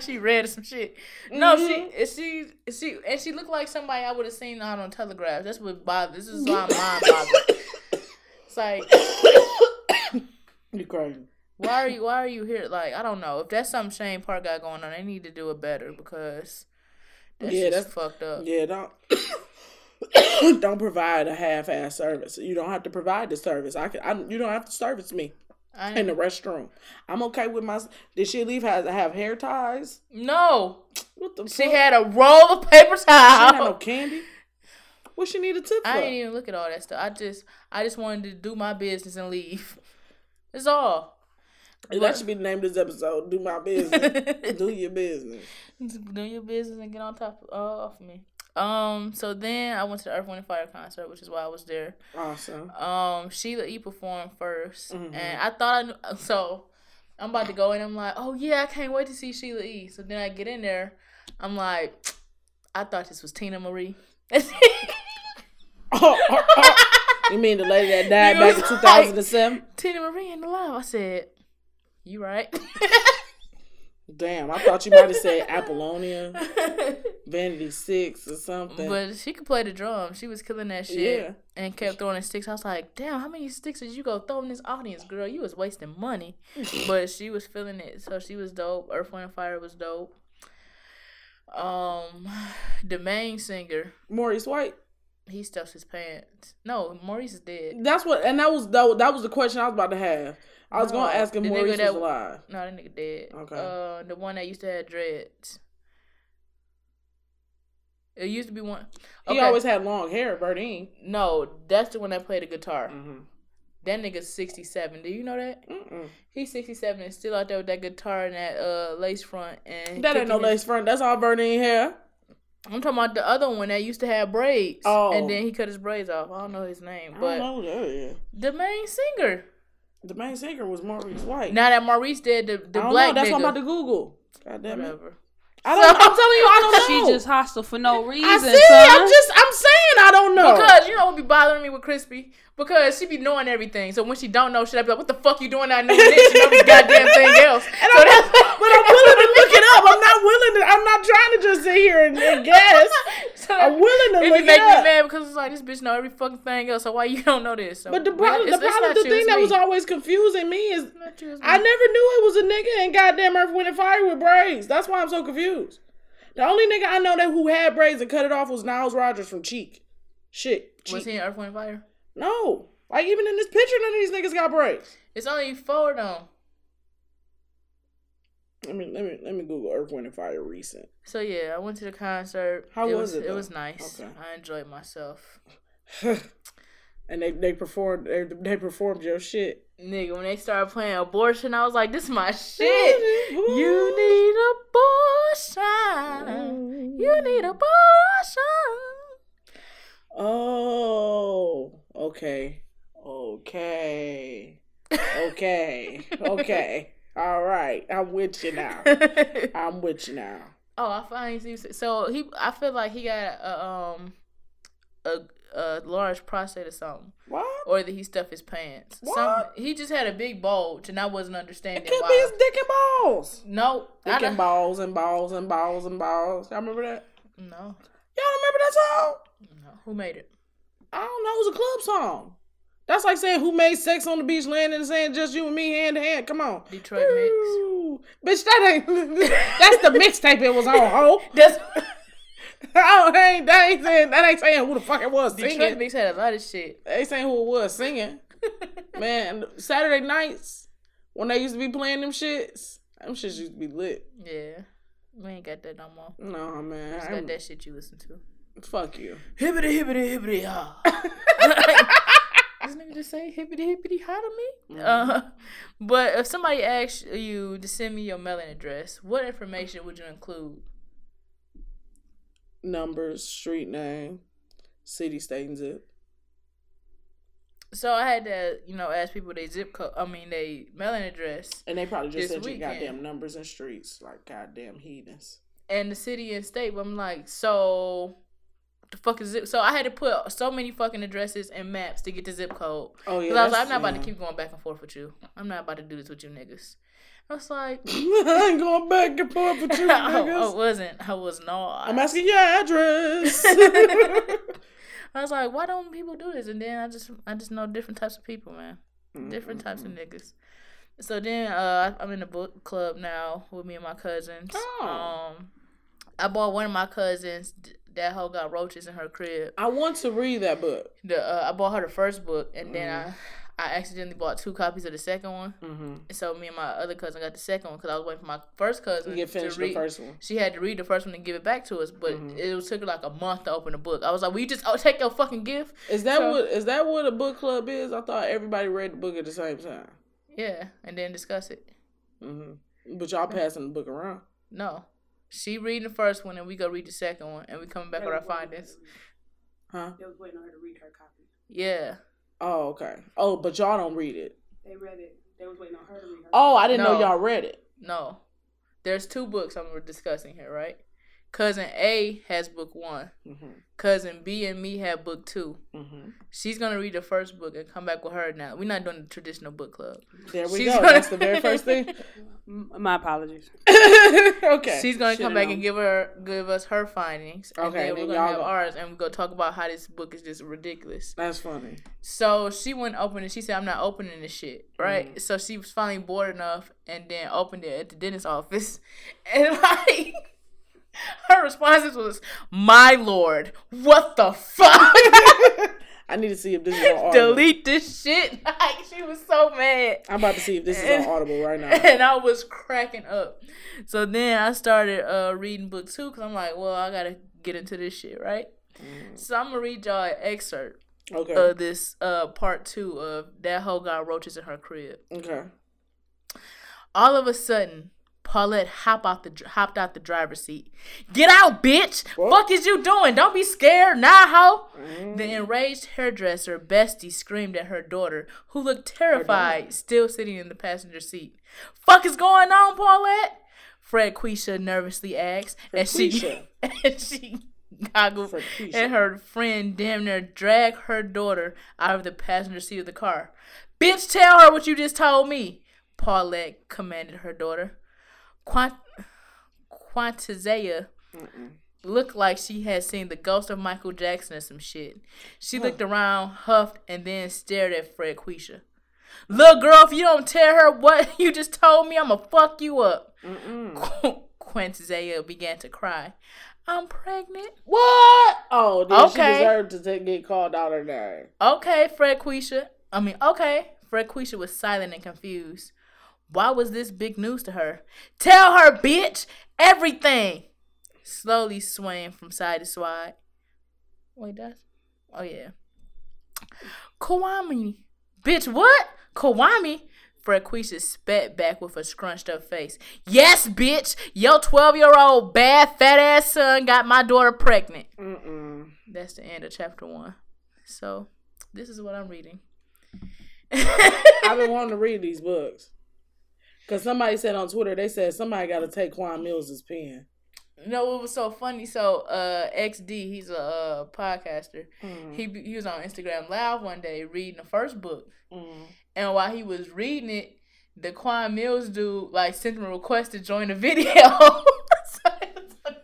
Speaker 3: she read some shit. No,
Speaker 1: Mm-hmm.
Speaker 3: she she she and she looked like somebody I would have seen out on Telegraph. That's what bothers. This is why I'm mind boggling. It's like,
Speaker 1: You crazy.
Speaker 3: Why are you why are you here? Like, I don't know. If that's something Chene Park got going on, they need to do it better because that's
Speaker 1: Yeah, that's-
Speaker 3: fucked up.
Speaker 1: Yeah, don't don't provide a half-ass service. You don't have to provide the service. I can. I, you don't have to service me
Speaker 3: I
Speaker 1: in the restroom. I'm okay with my. Did she leave? Has have hair ties?
Speaker 3: no,
Speaker 1: What the?
Speaker 3: she
Speaker 1: fuck?
Speaker 3: had a roll of paper towel.
Speaker 1: She didn't no candy. What she need a tip for?
Speaker 3: I didn't even look at all that stuff. I just I just wanted to do my business and leave. That's all.
Speaker 1: That should be the name of this episode. Do my business. Do your business.
Speaker 3: do your business and get on top uh, off me. Um. So then I went to the Earth, Wind, and Fire concert, which is why I was there.
Speaker 1: Awesome.
Speaker 3: Um. Sheila E performed 1st
Speaker 1: Mhm.
Speaker 3: and I thought I knew. So I'm about to go in. I'm like, oh yeah, I can't wait to see Sheila E. So then I get in there. I'm like, I thought this was Teena Marie.
Speaker 1: Oh, oh, oh. You mean the lady that died back in
Speaker 3: was
Speaker 1: 2007?
Speaker 3: Teena Marie in the live. I said, you right.
Speaker 1: Damn, I thought you might have said Apollonia, Vanity Six, or something.
Speaker 3: but she could play the drum. She was killing that shit
Speaker 1: Yeah.
Speaker 3: and kept throwing sticks. I was like, damn, how many sticks did you go throw in this audience, girl? You was wasting money. but she was feeling it, so she was dope. Earth, Wind, and Fire was dope. Um, the main singer,
Speaker 1: Maurice White.
Speaker 3: He stuffs his pants. No, Maurice is dead.
Speaker 1: That's what, and that was that, that was the question I was about to have. I was
Speaker 3: No,
Speaker 1: gonna ask
Speaker 3: him
Speaker 1: Maurice was
Speaker 3: that-
Speaker 1: alive.
Speaker 3: No, that nigga dead.
Speaker 1: Okay.
Speaker 3: Uh, the one that used to have dreads. It used to be one.
Speaker 1: He always had long hair, Verdine.
Speaker 3: No, that's the one that played the guitar.
Speaker 1: Mm-hmm.
Speaker 3: That nigga's sixty seven. Do you know that?
Speaker 1: Mm-mm.
Speaker 3: He's sixty seven and still out there with that guitar and that uh lace front and
Speaker 1: That ain't no
Speaker 3: his-
Speaker 1: lace front. That's all Verdine hair.
Speaker 3: I'm talking about the other one that used to have braids.
Speaker 1: Oh.
Speaker 3: And then he cut his braids off. I don't know his name,
Speaker 1: I
Speaker 3: but
Speaker 1: don't know who that is.
Speaker 3: the main singer.
Speaker 1: The main singer was Maurice White.
Speaker 3: Now that Maurice did the the
Speaker 1: I don't
Speaker 3: black
Speaker 1: know. That's
Speaker 3: nigga.
Speaker 1: what I'm about to Google. God damn it.
Speaker 3: Whatever.
Speaker 1: I don't. I'm telling you, I don't know.
Speaker 2: She just hostile for no reason.
Speaker 1: I see.
Speaker 2: son.
Speaker 1: I'm just. I'm saying I don't know.
Speaker 3: Because you know what be bothering me with Chrispy? Because she be knowing everything. So when she don't know shit, I be like, "What the fuck you doing? I know this. You know this goddamn thing else."
Speaker 1: And
Speaker 3: so
Speaker 1: I'm,
Speaker 3: that's
Speaker 1: but I'm willing to look it up. I'm not willing to. I'm not trying to just sit here and, and guess.
Speaker 3: So
Speaker 1: I'm willing to
Speaker 3: it
Speaker 1: look
Speaker 3: make
Speaker 1: it
Speaker 3: me mad because it's like this bitch know every fucking thing else. So why you don't know this? So
Speaker 1: But the problem, the
Speaker 3: it's-
Speaker 1: problem, the
Speaker 3: you,
Speaker 1: thing that
Speaker 3: me.
Speaker 1: was always confusing me is
Speaker 3: It's not you,
Speaker 1: I never knew it was a nigga in goddamn Earth, Wind, and Fire with braids. That's why I'm so confused. The only nigga I know that who had braids and cut it off was Niles Rodgers from Cheek. Shit.
Speaker 3: was
Speaker 1: Cheek.
Speaker 3: he in Earth, Wind, and Fire?
Speaker 1: No. Like even in this picture, none of these niggas got braids.
Speaker 3: It's only four though.
Speaker 1: Let me let me let me Google Earth, Wind, and Fire recent.
Speaker 3: So yeah, I went to the concert.
Speaker 1: How
Speaker 3: it
Speaker 1: was
Speaker 3: was
Speaker 1: it,
Speaker 3: It
Speaker 1: though?
Speaker 3: was nice.
Speaker 1: Okay.
Speaker 3: I enjoyed myself.
Speaker 1: and they they performed they, they performed your shit.
Speaker 3: Nigga, when they started playing abortion, I was like, "This is my shit." You need abortion. Oh. You need abortion.
Speaker 1: Oh, okay. Okay. Okay. Okay. All right. I'm with you now. I'm with you now.
Speaker 3: oh, I finally see. So he, I feel like he got a um a a large prostate or something,
Speaker 1: What?
Speaker 3: or that he stuffed his pants.
Speaker 1: What?
Speaker 3: Some, he just had a big bulge, and I wasn't understanding
Speaker 1: It could
Speaker 3: why.
Speaker 1: be his dick and balls.
Speaker 3: no,
Speaker 1: Dick and balls and balls and balls and balls. Y'all remember that?
Speaker 3: no,
Speaker 1: Y'all remember that song?
Speaker 3: no. Who made it?
Speaker 1: I don't know. It was a club song. That's like saying who made sex on the beach landing and saying just you and me hand to hand. Come on.
Speaker 3: Detroit mix.
Speaker 1: Bitch, that ain't that's the mixtape it was on, ho.
Speaker 3: That's
Speaker 1: Oh, that ain't, that ain't saying that ain't saying who the fuck it was
Speaker 3: Detroit mix had a lot of shit.
Speaker 1: They ain't saying who it was singing. Man, Saturday nights when they used to be playing them shits, them shits used to be lit.
Speaker 3: Yeah, we ain't got that no more.
Speaker 1: No man,
Speaker 3: Just got that shit you listen to.
Speaker 1: fuck you.
Speaker 3: Hibbity hibbity hibbity ha. This nigga just say hippity hibbity ha to me. Uh, but if somebody asks you to send me your mailing address, what information would you include?
Speaker 1: Numbers, street name, city, state, and zip.
Speaker 3: So I had to, you know, ask people their zip code. I mean, their mailing address
Speaker 1: And they probably just said you goddamn numbers and streets, like goddamn heathens.
Speaker 3: and the city and state. But I'm like, so the fuck is zip? So I had to put so many fucking addresses and maps to get the zip code.
Speaker 1: Oh yeah,
Speaker 3: Because I was like, I'm not about
Speaker 1: yeah.
Speaker 3: to keep going back and forth with you. I'm not about to do this with you niggas. I was like,
Speaker 1: I ain't going back and forth with you
Speaker 3: I, I wasn't. I was not.
Speaker 1: I'm asking your address.
Speaker 3: I was like, why don't people do this? And then I just, I just know different types of people, man. Different types
Speaker 1: Mm-hmm.
Speaker 3: of niggas. So then, uh, I'm in the book club now with me and my cousins.
Speaker 1: Oh.
Speaker 3: Um, I bought one of my cousins. Th- That hoe got roaches in her crib.
Speaker 1: I want to read that book.
Speaker 3: The uh, I bought her the first book, and then
Speaker 1: Mm-hmm.
Speaker 3: I, I accidentally bought two copies of the second one.
Speaker 1: Mm-hmm.
Speaker 3: And so me and my other cousin got the second one because I was waiting for my first cousin
Speaker 1: You get finished
Speaker 3: to
Speaker 1: the first one.
Speaker 3: She had to read the first one and give it back to us, but
Speaker 1: Mhm.
Speaker 3: it took her like a month to open the book. I was like, "Will you just oh, take your fucking gift?"
Speaker 1: Is that
Speaker 3: So-
Speaker 1: what is that what a book club is? I thought everybody read the book at the same time.
Speaker 3: Yeah, and then discuss it.
Speaker 1: Mm-hmm. But y'all passing the book around.
Speaker 3: No, she reading the first one, and we go read the second one, and we coming back with our findings.
Speaker 1: Huh?
Speaker 2: They was waiting on her to read her copy.
Speaker 3: Yeah,
Speaker 1: Oh, okay. Oh, but y'all don't read it.
Speaker 2: They read it. They was waiting on her to read her.
Speaker 1: Oh, I didn't know y'all read it.
Speaker 3: no, there's two books I'm discussing here, right? Cousin A has book one.
Speaker 1: Mhm.
Speaker 3: Cousin B and me have book two.
Speaker 1: Mhm.
Speaker 3: She's gonna read the first book and come back with her now. We're not doing the traditional book club.
Speaker 1: There we
Speaker 3: She's
Speaker 1: go.
Speaker 3: gonna-
Speaker 1: That's the very first thing.
Speaker 2: My apologies.
Speaker 1: okay.
Speaker 3: She's gonna
Speaker 2: Shoulda
Speaker 3: come back
Speaker 2: known.
Speaker 3: and give her give us her findings. And
Speaker 1: Okay,
Speaker 3: then
Speaker 1: then
Speaker 3: we're gonna
Speaker 1: y'all
Speaker 3: have
Speaker 1: go.
Speaker 3: ours and we're gonna talk about how this book is just ridiculous.
Speaker 1: That's funny.
Speaker 3: So she went open and she said, I'm not opening this shit. Right?
Speaker 1: Mm.
Speaker 3: So she was finally bored enough and then opened it at the dentist office. And like her responses was, My lord, what the fuck?
Speaker 1: I need to see if this is on Audible.
Speaker 3: Delete this shit. Like she was so mad.
Speaker 1: I'm about to see if this is on Audible right now.
Speaker 3: And I was cracking up. So then I started uh, reading book two because I'm like, well, I gotta get into this shit, right? So I'm gonna read y'all an excerpt
Speaker 1: Okay.
Speaker 3: of this uh, part two of that whole got roaches in her crib.
Speaker 1: okay.
Speaker 3: All of a sudden, Paulette hop out the hopped out the driver's seat. Get out, bitch!
Speaker 1: What?
Speaker 3: Fuck is you doing? Don't be scared, nah, hoe.
Speaker 1: Mm.
Speaker 3: The enraged hairdresser Bestie screamed at her daughter, who looked terrified, still sitting in the passenger seat. Fuck is going on, Paulette? Fred Quisha nervously asked, and she and she goggled, and her friend damn near dragged her daughter out of the passenger seat of the car. Bitch, tell her what you just told me, Paulette commanded her daughter. Quant- Quantizea looked like she had seen the ghost of Michael Jackson or some shit. She looked around, huffed, and then stared at Fred Quisha. Little girl, if you don't tell her what you just told me, I'ma fuck you up.
Speaker 1: Mm-mm.
Speaker 3: Began to cry. I'm pregnant.
Speaker 1: What? Oh, then
Speaker 3: Okay.
Speaker 1: she deserved to take, get called out her name.
Speaker 3: Okay, Fred Quisha. I mean, okay. Fred Quisha was silent and confused. Why was this big news to her? Tell her, bitch, everything. Slowly swaying from side to side. Wait, that's. Oh, yeah. Kawami. Bitch, what? Kawami? Fred Quisha spat back with a scrunched up face. Yes, bitch. Your 12 year old bad fat ass son got my daughter pregnant.
Speaker 1: Mm-mm.
Speaker 3: That's the end of chapter one. So, this is what I'm reading.
Speaker 1: I've been wanting to read these books. Because somebody said on Twitter, they said somebody got to take Quan Millz' pen.
Speaker 3: No, it was so funny. So, uh, XD, he's a uh, podcaster.
Speaker 1: Mm.
Speaker 3: He he was on Instagram Live one day reading the first book,
Speaker 1: Mm.
Speaker 3: and while he was reading it, the Quan Millz dude like sent him a request to join the video. So it was-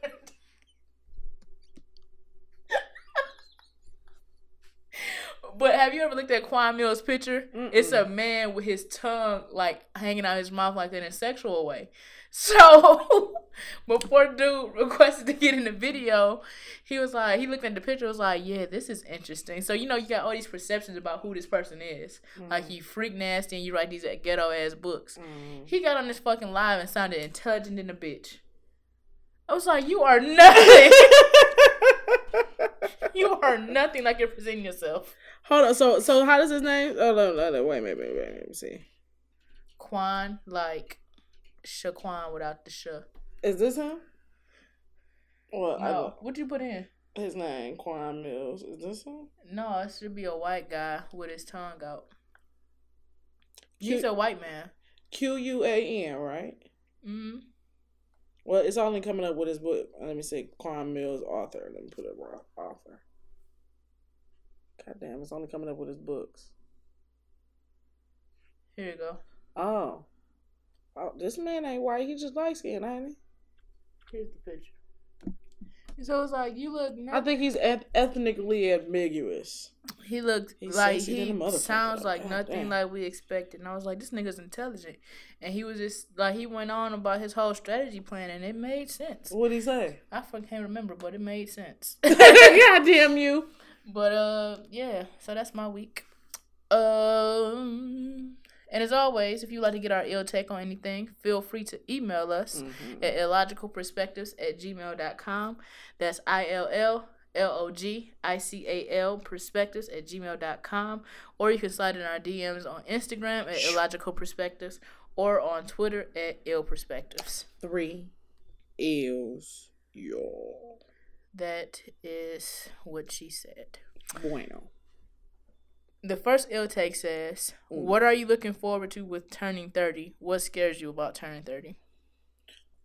Speaker 3: But have you ever looked at Quan Millz' picture? It's a man with his tongue like hanging out his mouth like in a sexual way. So before dude requested to get in the video, he was like, he looked at the picture, was like, yeah, this is interesting. So you know, you got all these perceptions about who this person is. Like you freak nasty and you write these ghetto ass books.
Speaker 1: Mm.
Speaker 3: He got on this fucking live and sounded intelligent in a bitch. I was like, you are nothing. you are nothing like you're presenting yourself.
Speaker 1: Hold on. So, so how does his name? Oh, no, no, no, wait, wait, wait, wait. Let me see.
Speaker 3: Quan, like Shaquan without the sh.
Speaker 1: Is this him? Well,
Speaker 3: No, what'd you put in?
Speaker 1: his name Quan Millz. Is this him?
Speaker 3: No, it should be a white guy with his tongue out.
Speaker 1: Q-
Speaker 3: He's a white man.
Speaker 1: Q U A N, right?
Speaker 3: Mm.
Speaker 1: Well, it's only coming up with his book. Let me see. Quan Millz, author. Let me put it. Author. God damn, it's only coming up with his books.
Speaker 3: Here you go.
Speaker 1: Oh. Oh, this man ain't white. He just light skinned, ain't he?
Speaker 3: Here's the picture. So it's like you look.
Speaker 1: I think he's eth- ethnically ambiguous.
Speaker 3: he looked
Speaker 1: He's
Speaker 3: like he sounds like
Speaker 1: God
Speaker 3: nothing
Speaker 1: damn.
Speaker 3: like we expected. And I was like, this nigga's intelligent, and he was just like he went on about his whole strategy plan, and it made sense.
Speaker 1: What did he say?
Speaker 3: I fucking can't remember, but it made sense.
Speaker 1: God damn you.
Speaker 3: But uh, yeah. So that's my week. Um, and as always, if you'd like to get our ill take on anything, feel free to email us
Speaker 1: Mm-hmm.
Speaker 3: at illogicalperspectives at gmail.com. That's I L L L O G I C A L perspectives at gmail.com. Or you can slide in our DMs on Instagram at illogical perspectives or on Twitter at ill perspectives.
Speaker 1: Three L's, y'all.
Speaker 3: That is what she said.
Speaker 1: Bueno.
Speaker 3: The first ill take says, What are you looking forward to with turning 30? What scares you about turning 30?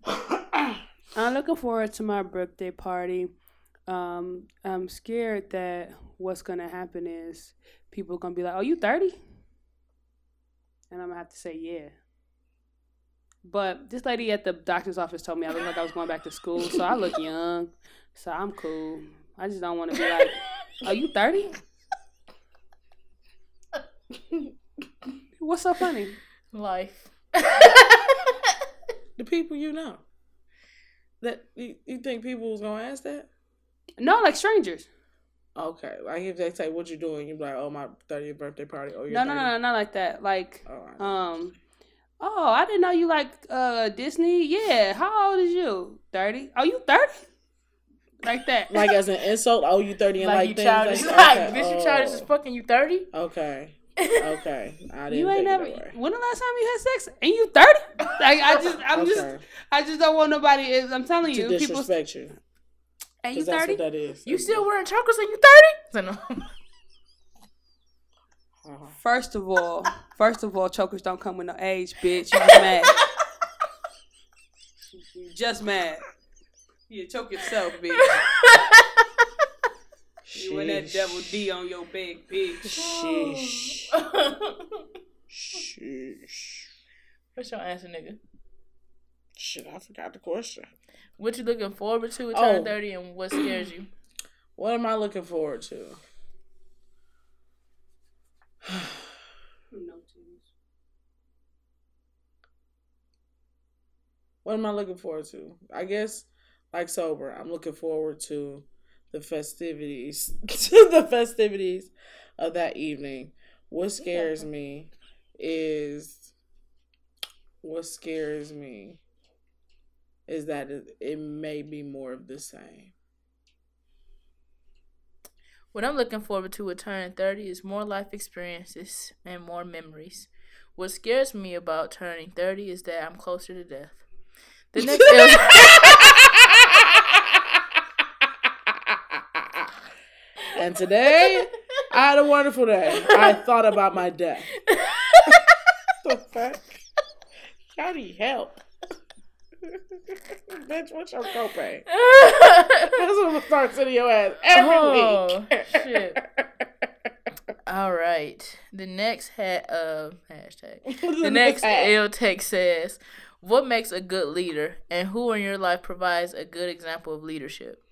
Speaker 2: I'm looking forward to my birthday party. Um, I'm scared that what's gonna happen is people gonna be like, "Oh, you 30?" And I'm gonna have to say, "Yeah." But this lady at the doctor's office told me I looked like I was going back to school, so I look young, so I'm cool. I just don't want to be like, "Are you 30?" What's so funny?
Speaker 3: Life.
Speaker 1: The people you know. That you, you think people was gonna ask that?
Speaker 2: No, like strangers.
Speaker 1: Okay, like if they say what you doing, you be like, oh my 30th birthday party. Oh, you're
Speaker 2: No, no,
Speaker 1: 30.
Speaker 2: no, no, not like that. Like,
Speaker 1: Oh,
Speaker 2: um, oh, I didn't know you like uh Disney. Yeah, how old is you? Thirty. Oh, you thirty? Like that.
Speaker 1: like as an insult. Oh, you 30 and
Speaker 3: like,
Speaker 1: like,
Speaker 3: you
Speaker 1: things
Speaker 3: childish.
Speaker 1: like
Speaker 3: Like,
Speaker 1: okay.
Speaker 3: bitch, you childish as
Speaker 1: oh,
Speaker 3: fucking you 30?
Speaker 1: Okay, okay. I didn't
Speaker 2: you ain't
Speaker 1: think
Speaker 2: never.
Speaker 1: it that way.
Speaker 2: When the last time you had sex? And you thirty? Like I just, I'm just, I just don't want nobody. Is I'm telling
Speaker 1: to
Speaker 2: you, people.
Speaker 1: disrespect you.
Speaker 2: And you
Speaker 1: Because that's
Speaker 2: thirty?
Speaker 1: what that is.
Speaker 3: You still wearing chokers and you 30? So, no.
Speaker 1: Uh-huh.
Speaker 2: First of all, first of all, chokers don't come with no age, bitch. You just mad. You just mad. You choke yourself, bitch. You and that double D on your big bitch.
Speaker 1: Sheesh. Sheesh.
Speaker 3: What's your answer, nigga?
Speaker 1: Shit, I forgot the question.
Speaker 3: What you looking forward to at turning
Speaker 1: Oh.
Speaker 3: 30 and what scares you?
Speaker 1: What am I looking forward to? No What am I looking forward to? I guess, like sober, I'm looking forward to the festivities, to the festivities of that evening. What scares me is, what scares me is that it, it may be more of the same.
Speaker 3: What I'm looking forward to at turning 30 is more life experiences and more memories. What scares me about turning 30 is that I'm closer to death. The next
Speaker 1: and today, I had a wonderful day. I thought about my death. What the fuck? How do you help? Bitch, what's your copay? That's what I'm gonna start sending your ass every
Speaker 3: Oh,
Speaker 1: week.
Speaker 3: shit. All right. The next hat uh hashtag. The next L tech says, "What makes a good leader, and who in your life provides a good example of leadership?"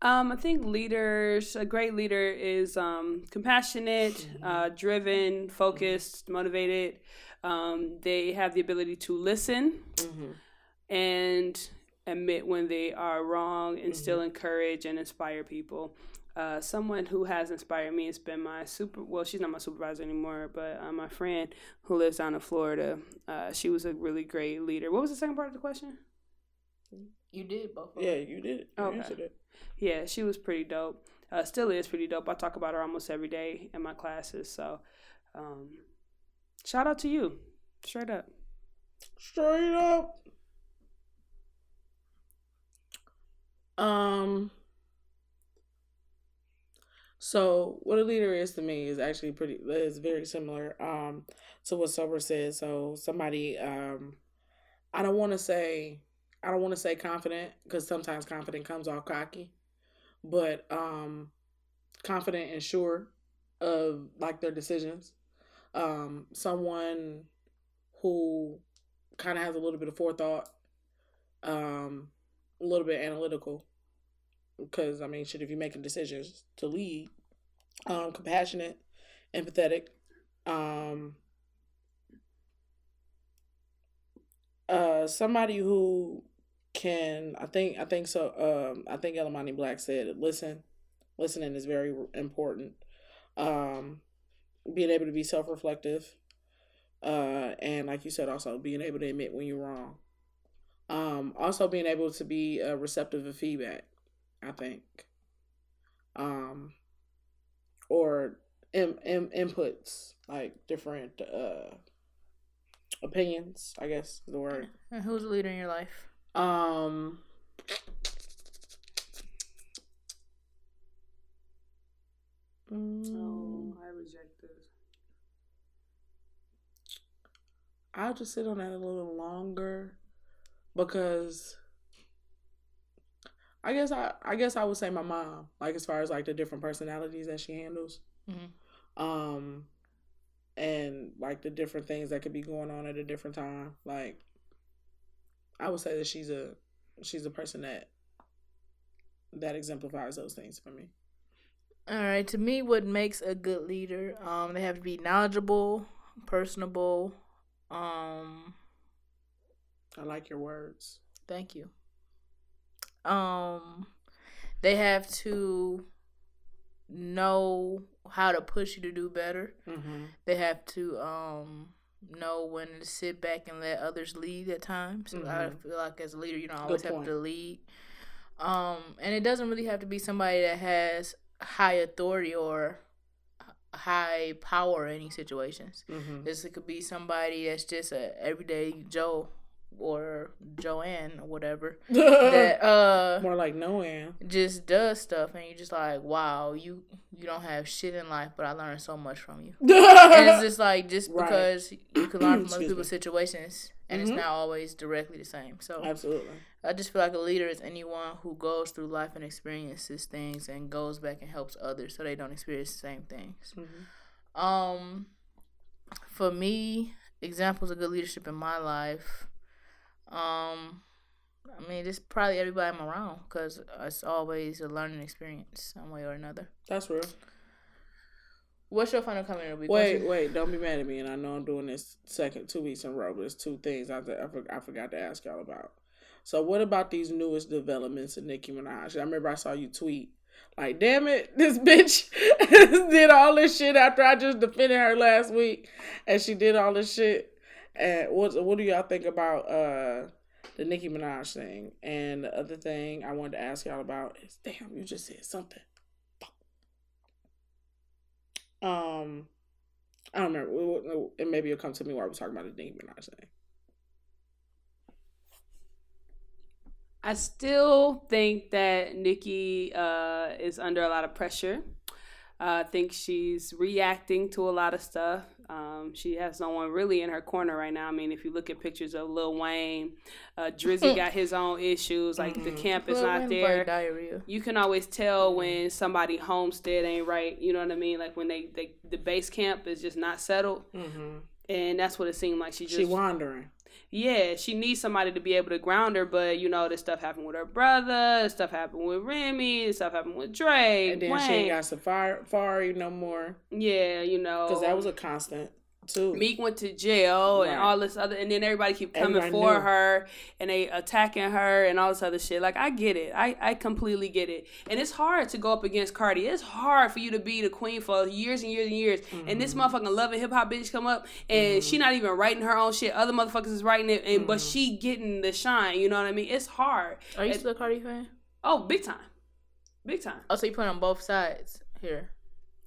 Speaker 2: Um, I think leaders, a great leader is um, compassionate, uh, driven, focused, motivated. Um, they have the ability to listen
Speaker 1: Mhm.
Speaker 2: and admit when they are wrong and still encourage and inspire people. Uh, someone who has inspired me has been my super. Well, she's not my supervisor anymore, but uh, my friend who lives down in Florida. Uh, she was a really great leader. What was the second part of the question?
Speaker 3: You did both.
Speaker 1: Yeah, you did. You
Speaker 2: Okay.
Speaker 1: answered it.
Speaker 2: Yeah, she was pretty dope. Uh, still is pretty dope. I talk about her almost every day in my classes. So, um, shout out to you, straight up.
Speaker 1: Straight up. Um. So what a leader is to me is actually pretty is very similar um to what Sober said. So somebody um I don't want to say I don't want to say confident because sometimes confident comes off cocky, but um confident and sure of like their decisions. Um someone who kind of has a little bit of forethought, um, a little bit analytical. Because I mean, shit, if you're making decisions to lead, um, compassionate, empathetic, um, uh, somebody who can, I think, I think so. Um, I think Elamani Black said, listen, listening is very important. Um, being able to be self-reflective, uh, and like you said, also being able to admit when you're wrong. Um, also being able to be uh, receptive of feedback, I think, um, or in, in, inputs like different uh, opinions. I guess is the word.
Speaker 3: And who's a leader in your life?
Speaker 1: Um, mm,
Speaker 2: I reject this.
Speaker 1: I'll just sit on that a little longer because I guess I I guess I would say my mom, like as far as like the different personalities that she handles.
Speaker 3: Mhm.
Speaker 1: Um and like the different things that could be going on at a different time. Like I would say that she's a she's a person that that exemplifies those things for me.
Speaker 3: All right. To me, what makes a good leader? Um, they have to be knowledgeable, personable. Um,
Speaker 1: I like your words.
Speaker 3: thank you. Um, they have to know how to push you to do better.
Speaker 1: Mm-hmm.
Speaker 3: They have to um know when to sit back and let others lead at times. I
Speaker 1: Mhm.
Speaker 3: feel like as a leader, you don't always have to lead. Um, and it doesn't really have to be somebody that has high authority or high power in any situations.
Speaker 1: Mm-hmm.
Speaker 3: This it could be somebody that's just a everyday Joe or Joanne or whatever that uh
Speaker 1: More like knowing.
Speaker 3: just does stuff and you're just like wow you you don't have shit in life but I learned so much from you and it's just like just
Speaker 1: Right.
Speaker 3: because you can learn from other people's situations and
Speaker 1: Mhm.
Speaker 3: it's not always directly the same so
Speaker 1: Absolutely.
Speaker 3: I just feel like a leader is anyone who goes through life and experiences things and goes back and helps others so they don't experience the same things
Speaker 1: Mhm.
Speaker 3: um for me examples of good leadership in my life um I mean, just probably everybody I'm around because it's always a learning experience, some way or another.
Speaker 1: That's real.
Speaker 3: What's your final comment of the week?
Speaker 1: Wait, wait, don't be mad at me. And I know I'm doing this second two weeks in a row, but there's two things I, I forgot to ask y'all about. So, what about these newest developments in Nicki Minaj? I remember I saw you tweet, like, damn it, this bitch did all this shit after I just defended her last week, and she did all this shit. What what do y'all think about uh the Nicki Minaj thing? And the other thing I wanted to ask y'all about is, damn, you just said something. Um, I don't remember. And maybe it'll come to me while we're talking about the Nicki Minaj thing.
Speaker 2: I still think that Nikki uh, is under a lot of pressure. Uh, I think she's reacting to a lot of stuff. Um, she has no one really in her corner right now. I mean, if you look at pictures of Lil Wayne, uh, Drizzy got his own issues. Like the
Speaker 1: Mhm.
Speaker 2: camp is
Speaker 3: Lil
Speaker 2: not
Speaker 3: Wayne
Speaker 2: there.
Speaker 3: diarrhea.
Speaker 2: you can always tell when somebody homestead ain't right. You know what I mean? Like when they, they the base camp is just not settled,
Speaker 1: Mm-hmm.
Speaker 2: and that's what it seemed like. She just
Speaker 1: She wandering.
Speaker 2: Yeah, she needs somebody to be able to ground her. But you know, this stuff happened with her brother. This stuff happened with Remy. This stuff happened with Drake.
Speaker 1: And then
Speaker 2: Wayne.
Speaker 1: she ain't got Safaree no more.
Speaker 2: yeah, you know,
Speaker 1: Because that was a constant, too.
Speaker 2: Meek went to jail and all this other, and then everybody keep coming
Speaker 1: Everybody
Speaker 2: for
Speaker 1: knew.
Speaker 2: her and they attacking her and all this other shit. Like I get it, I I completely get it, and it's hard to go up against Cardi. It's hard for you to be the queen for years and years and years, and this
Speaker 1: Mm-hmm.
Speaker 2: motherfucking loving hip hop bitch come up and she not even writing her own shit. Other motherfuckers is writing it, and but
Speaker 1: Mm-hmm.
Speaker 2: she getting the shine. You know what I mean? It's hard.
Speaker 3: Are you
Speaker 2: It-
Speaker 3: still a Cardi fan?
Speaker 2: Oh, big time, big time.
Speaker 3: Oh, so you put on both sides here.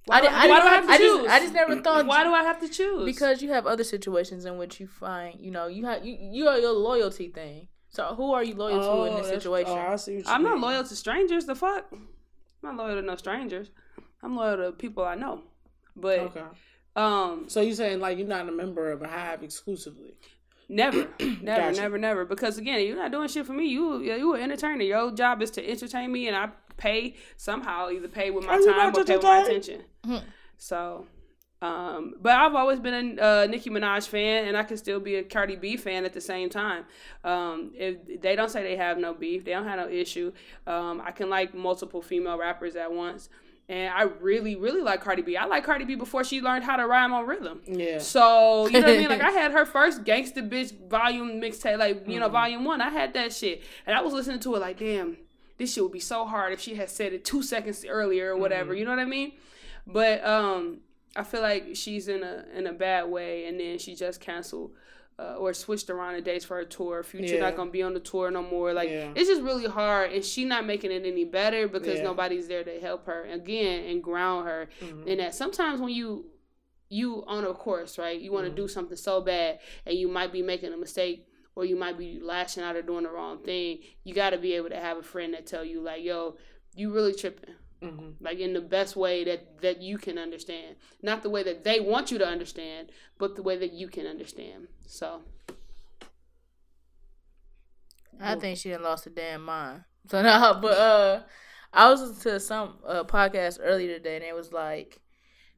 Speaker 2: Why, do,
Speaker 3: did-
Speaker 2: I, why do I have to
Speaker 3: I
Speaker 2: choose?
Speaker 3: Just, I just never thought.
Speaker 2: why do I have to choose?
Speaker 3: Because you have other situations in which you find, you know, you have you you are your loyalty thing. So who are you loyal to in this situation?
Speaker 1: Oh, I see what you
Speaker 2: I'm not loyal to strangers. The fuck? I'm not loyal to no strangers. I'm loyal to people I know. But
Speaker 1: Okay.
Speaker 2: um,
Speaker 1: So you saying like you're not a member of a hive exclusively?
Speaker 2: never, never,
Speaker 1: Gotcha.
Speaker 2: never, never. Because again, you're not doing shit for me. You you an entertainer. Your job is to entertain me, and I pay somehow. Either pay with my
Speaker 1: Are
Speaker 2: time or pay with my attention.
Speaker 3: Hmm.
Speaker 2: So. Um, but I've always been a uh, Nicki Minaj fan, and I can still be a Cardi B fan at the same time. Um, if they don't say they have no beef, they don't have no issue. Um, I can like multiple female rappers at once, and I really, really like Cardi B. I like Cardi B before she learned how to rhyme on rhythm.
Speaker 1: Yeah.
Speaker 2: So you know what I mean? Like I had her first Gangsta Bitch volume mixtape, like you know
Speaker 1: Mm-hmm.
Speaker 2: volume one. I had that shit, and I was listening to it like, damn, this shit would be so hard if she had said it two seconds earlier or whatever.
Speaker 1: Mm-hmm.
Speaker 2: You know what I mean? But um, I feel like she's in a in a bad way, and then she just canceled. Uh, or switched around the dates for her tour. Future
Speaker 1: Yeah.
Speaker 2: not gonna be on the tour no more. Like
Speaker 1: Yeah.
Speaker 2: it's just really hard, and she not making it any better because
Speaker 1: Yeah.
Speaker 2: nobody's there to help her again and ground her.
Speaker 1: Mhm.
Speaker 2: And that sometimes when you you on a course, right? You want to do something so bad, and you might be making a mistake, or you might be lashing out or doing the wrong thing. You got to be able to have a friend that tell you like, "Yo, you really tripping."
Speaker 1: Mhm.
Speaker 2: like in the best way that that you can understand, not the way that they want you to understand, but the way that you can understand. So
Speaker 3: I think she done lost her damn mind. So no, but uh, I was listening to some uh, podcast earlier today, and it was like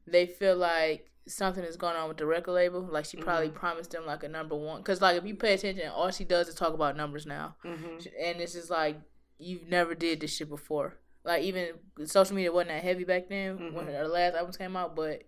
Speaker 3: they feel like something is going on with the record label. Like she probably promised them like a number one, because like if you pay attention, all she does is talk about numbers now,
Speaker 1: Mhm.
Speaker 3: and it's just like you've never did this shit before. Like even social media wasn't that heavy back then when mm-hmm. her last albums came out, but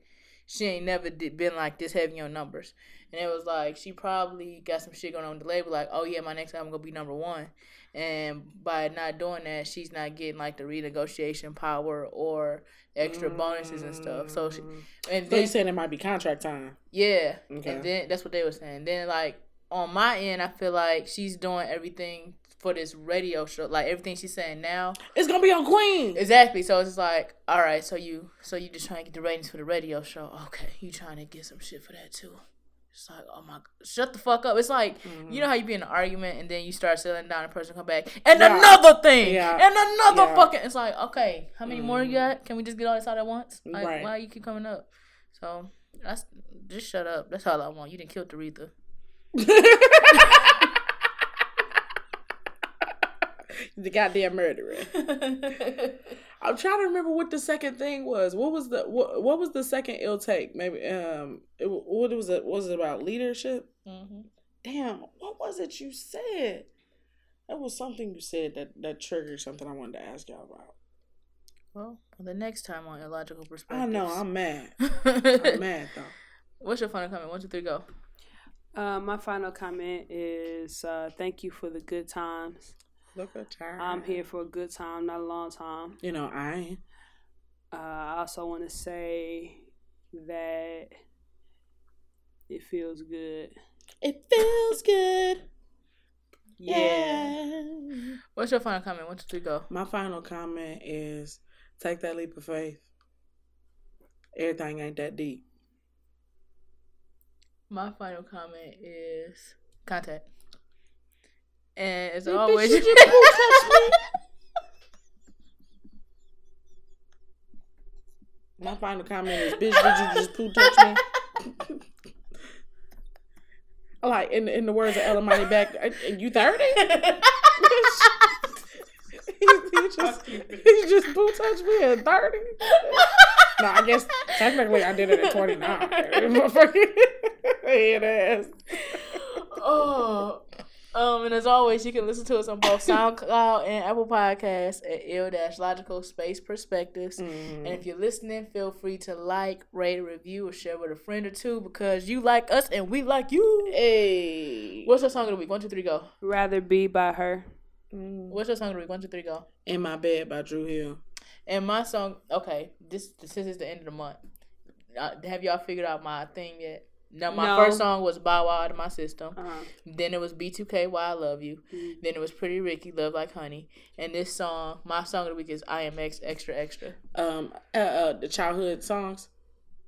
Speaker 3: she ain't never did, been like this heavy on numbers. And it was like she probably got some shit going on with the label, like, oh yeah, my next album gonna be number one. And by not doing that, she's not getting like the renegotiation power or extra bonuses and stuff. So she, mm. and
Speaker 1: So
Speaker 3: then
Speaker 1: you saying it might be contract time?
Speaker 3: yeah,
Speaker 1: Okay.
Speaker 3: and then that's what they were saying. Then like on my end, I feel like she's doing everything for this radio show, like everything she's saying now.
Speaker 1: It's gonna be on Queen.
Speaker 3: Exactly. So it's like, all right, so you so you just trying to get the ratings for the radio show. Okay, you trying to get some shit for that too. It's like, oh my, shut the fuck up. It's like, mm-hmm. you know how you be in an argument and then you start settling down, the person come back and
Speaker 1: Yeah.
Speaker 3: another thing
Speaker 1: Yeah.
Speaker 3: and another
Speaker 1: Yeah.
Speaker 3: fucking. It's like, okay, how many more you mm-hmm. got? Can we just get all this out at once? Like,
Speaker 1: Right.
Speaker 3: why you keep coming up? So that's just shut up. That's all I want. You didn't kill Aretha.
Speaker 1: the goddamn murderer. I'm trying to remember what the second thing was. What was the what, what was the second ill take? Maybe um, it, what was it? Was it about leadership?
Speaker 3: hmm
Speaker 1: Damn, what was it you said? That was something you said that that triggered something I wanted to ask y'all about.
Speaker 3: Well, the next time on illogical perspective.
Speaker 1: I know I'm mad. I'm mad though.
Speaker 3: What's your final comment? One, two, three, go.
Speaker 2: uh, my final comment is uh, thank you for the good times.
Speaker 1: Look at her.
Speaker 2: I'm here for a good time, not a long time.
Speaker 1: You know I.
Speaker 2: Uh, I also want to say that it feels good.
Speaker 1: It feels good.
Speaker 2: Yeah.
Speaker 1: Yeah.
Speaker 3: What's your final comment? One, two, three, go.
Speaker 1: My final comment is take that leap of faith. Everything ain't that deep.
Speaker 3: My final comment is contact. And as
Speaker 1: Hey, bitch,
Speaker 3: always,
Speaker 1: you touch me. My final comment is, bitch, did you just poo touch me? I like in in the words of Ella Money back, "Uh, you thirty? he, he just he just poo touched me at thirty. no, I guess technically I did it at twenty nine. Head ass.
Speaker 3: oh. Um, and as always, you can listen to us on both SoundCloud and Apple Podcasts at ill dash logical space perspectives. And if you're listening, feel free to like, rate, review, or share with a friend or two because you like us and we like you.
Speaker 1: Hey.
Speaker 3: What's your song of the week? One, two, three, go.
Speaker 2: Rather be by her.
Speaker 3: What's your song of the week? One, two, three, go.
Speaker 1: In my bed by Dru Hill.
Speaker 3: And my song, okay, this since it's the end of the month, uh, have y'all figured out my thing yet? No, my
Speaker 2: No.
Speaker 3: first song was Bow Wow out of my system.
Speaker 2: Uh-huh.
Speaker 3: Then it was B2K Why I Love You.
Speaker 2: Mhm.
Speaker 3: Then it was Pretty Ricky Love Like Honey. And this song, my song of the week is IMX Extra Extra.
Speaker 1: Um, uh, uh the childhood songs.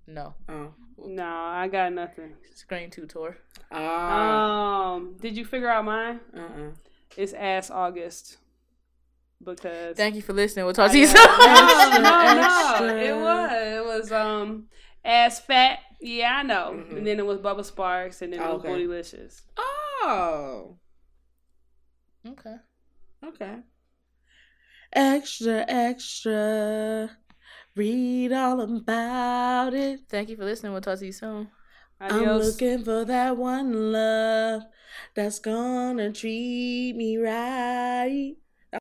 Speaker 3: No,
Speaker 1: Oh.
Speaker 2: No, I got nothing.
Speaker 3: Scream 2 tour.
Speaker 1: Ah.
Speaker 2: Um, did you figure out mine?
Speaker 1: uh-uh.
Speaker 2: It's Ass August. Because
Speaker 3: Thank you for listening. We'll talk to you soon.
Speaker 1: Extra,
Speaker 2: no, no. It was. It was um ass fat. Yeah, I know.
Speaker 1: Mhm.
Speaker 2: And then it was Bubba Sparxxx, and then it was
Speaker 1: Okay.
Speaker 2: Bootylicious.
Speaker 1: Oh.
Speaker 3: okay.
Speaker 1: Okay. Extra, extra. Read all about it.
Speaker 3: Thank you for listening. We'll talk to you soon.
Speaker 1: I'm looking for that one love that's gonna treat me right.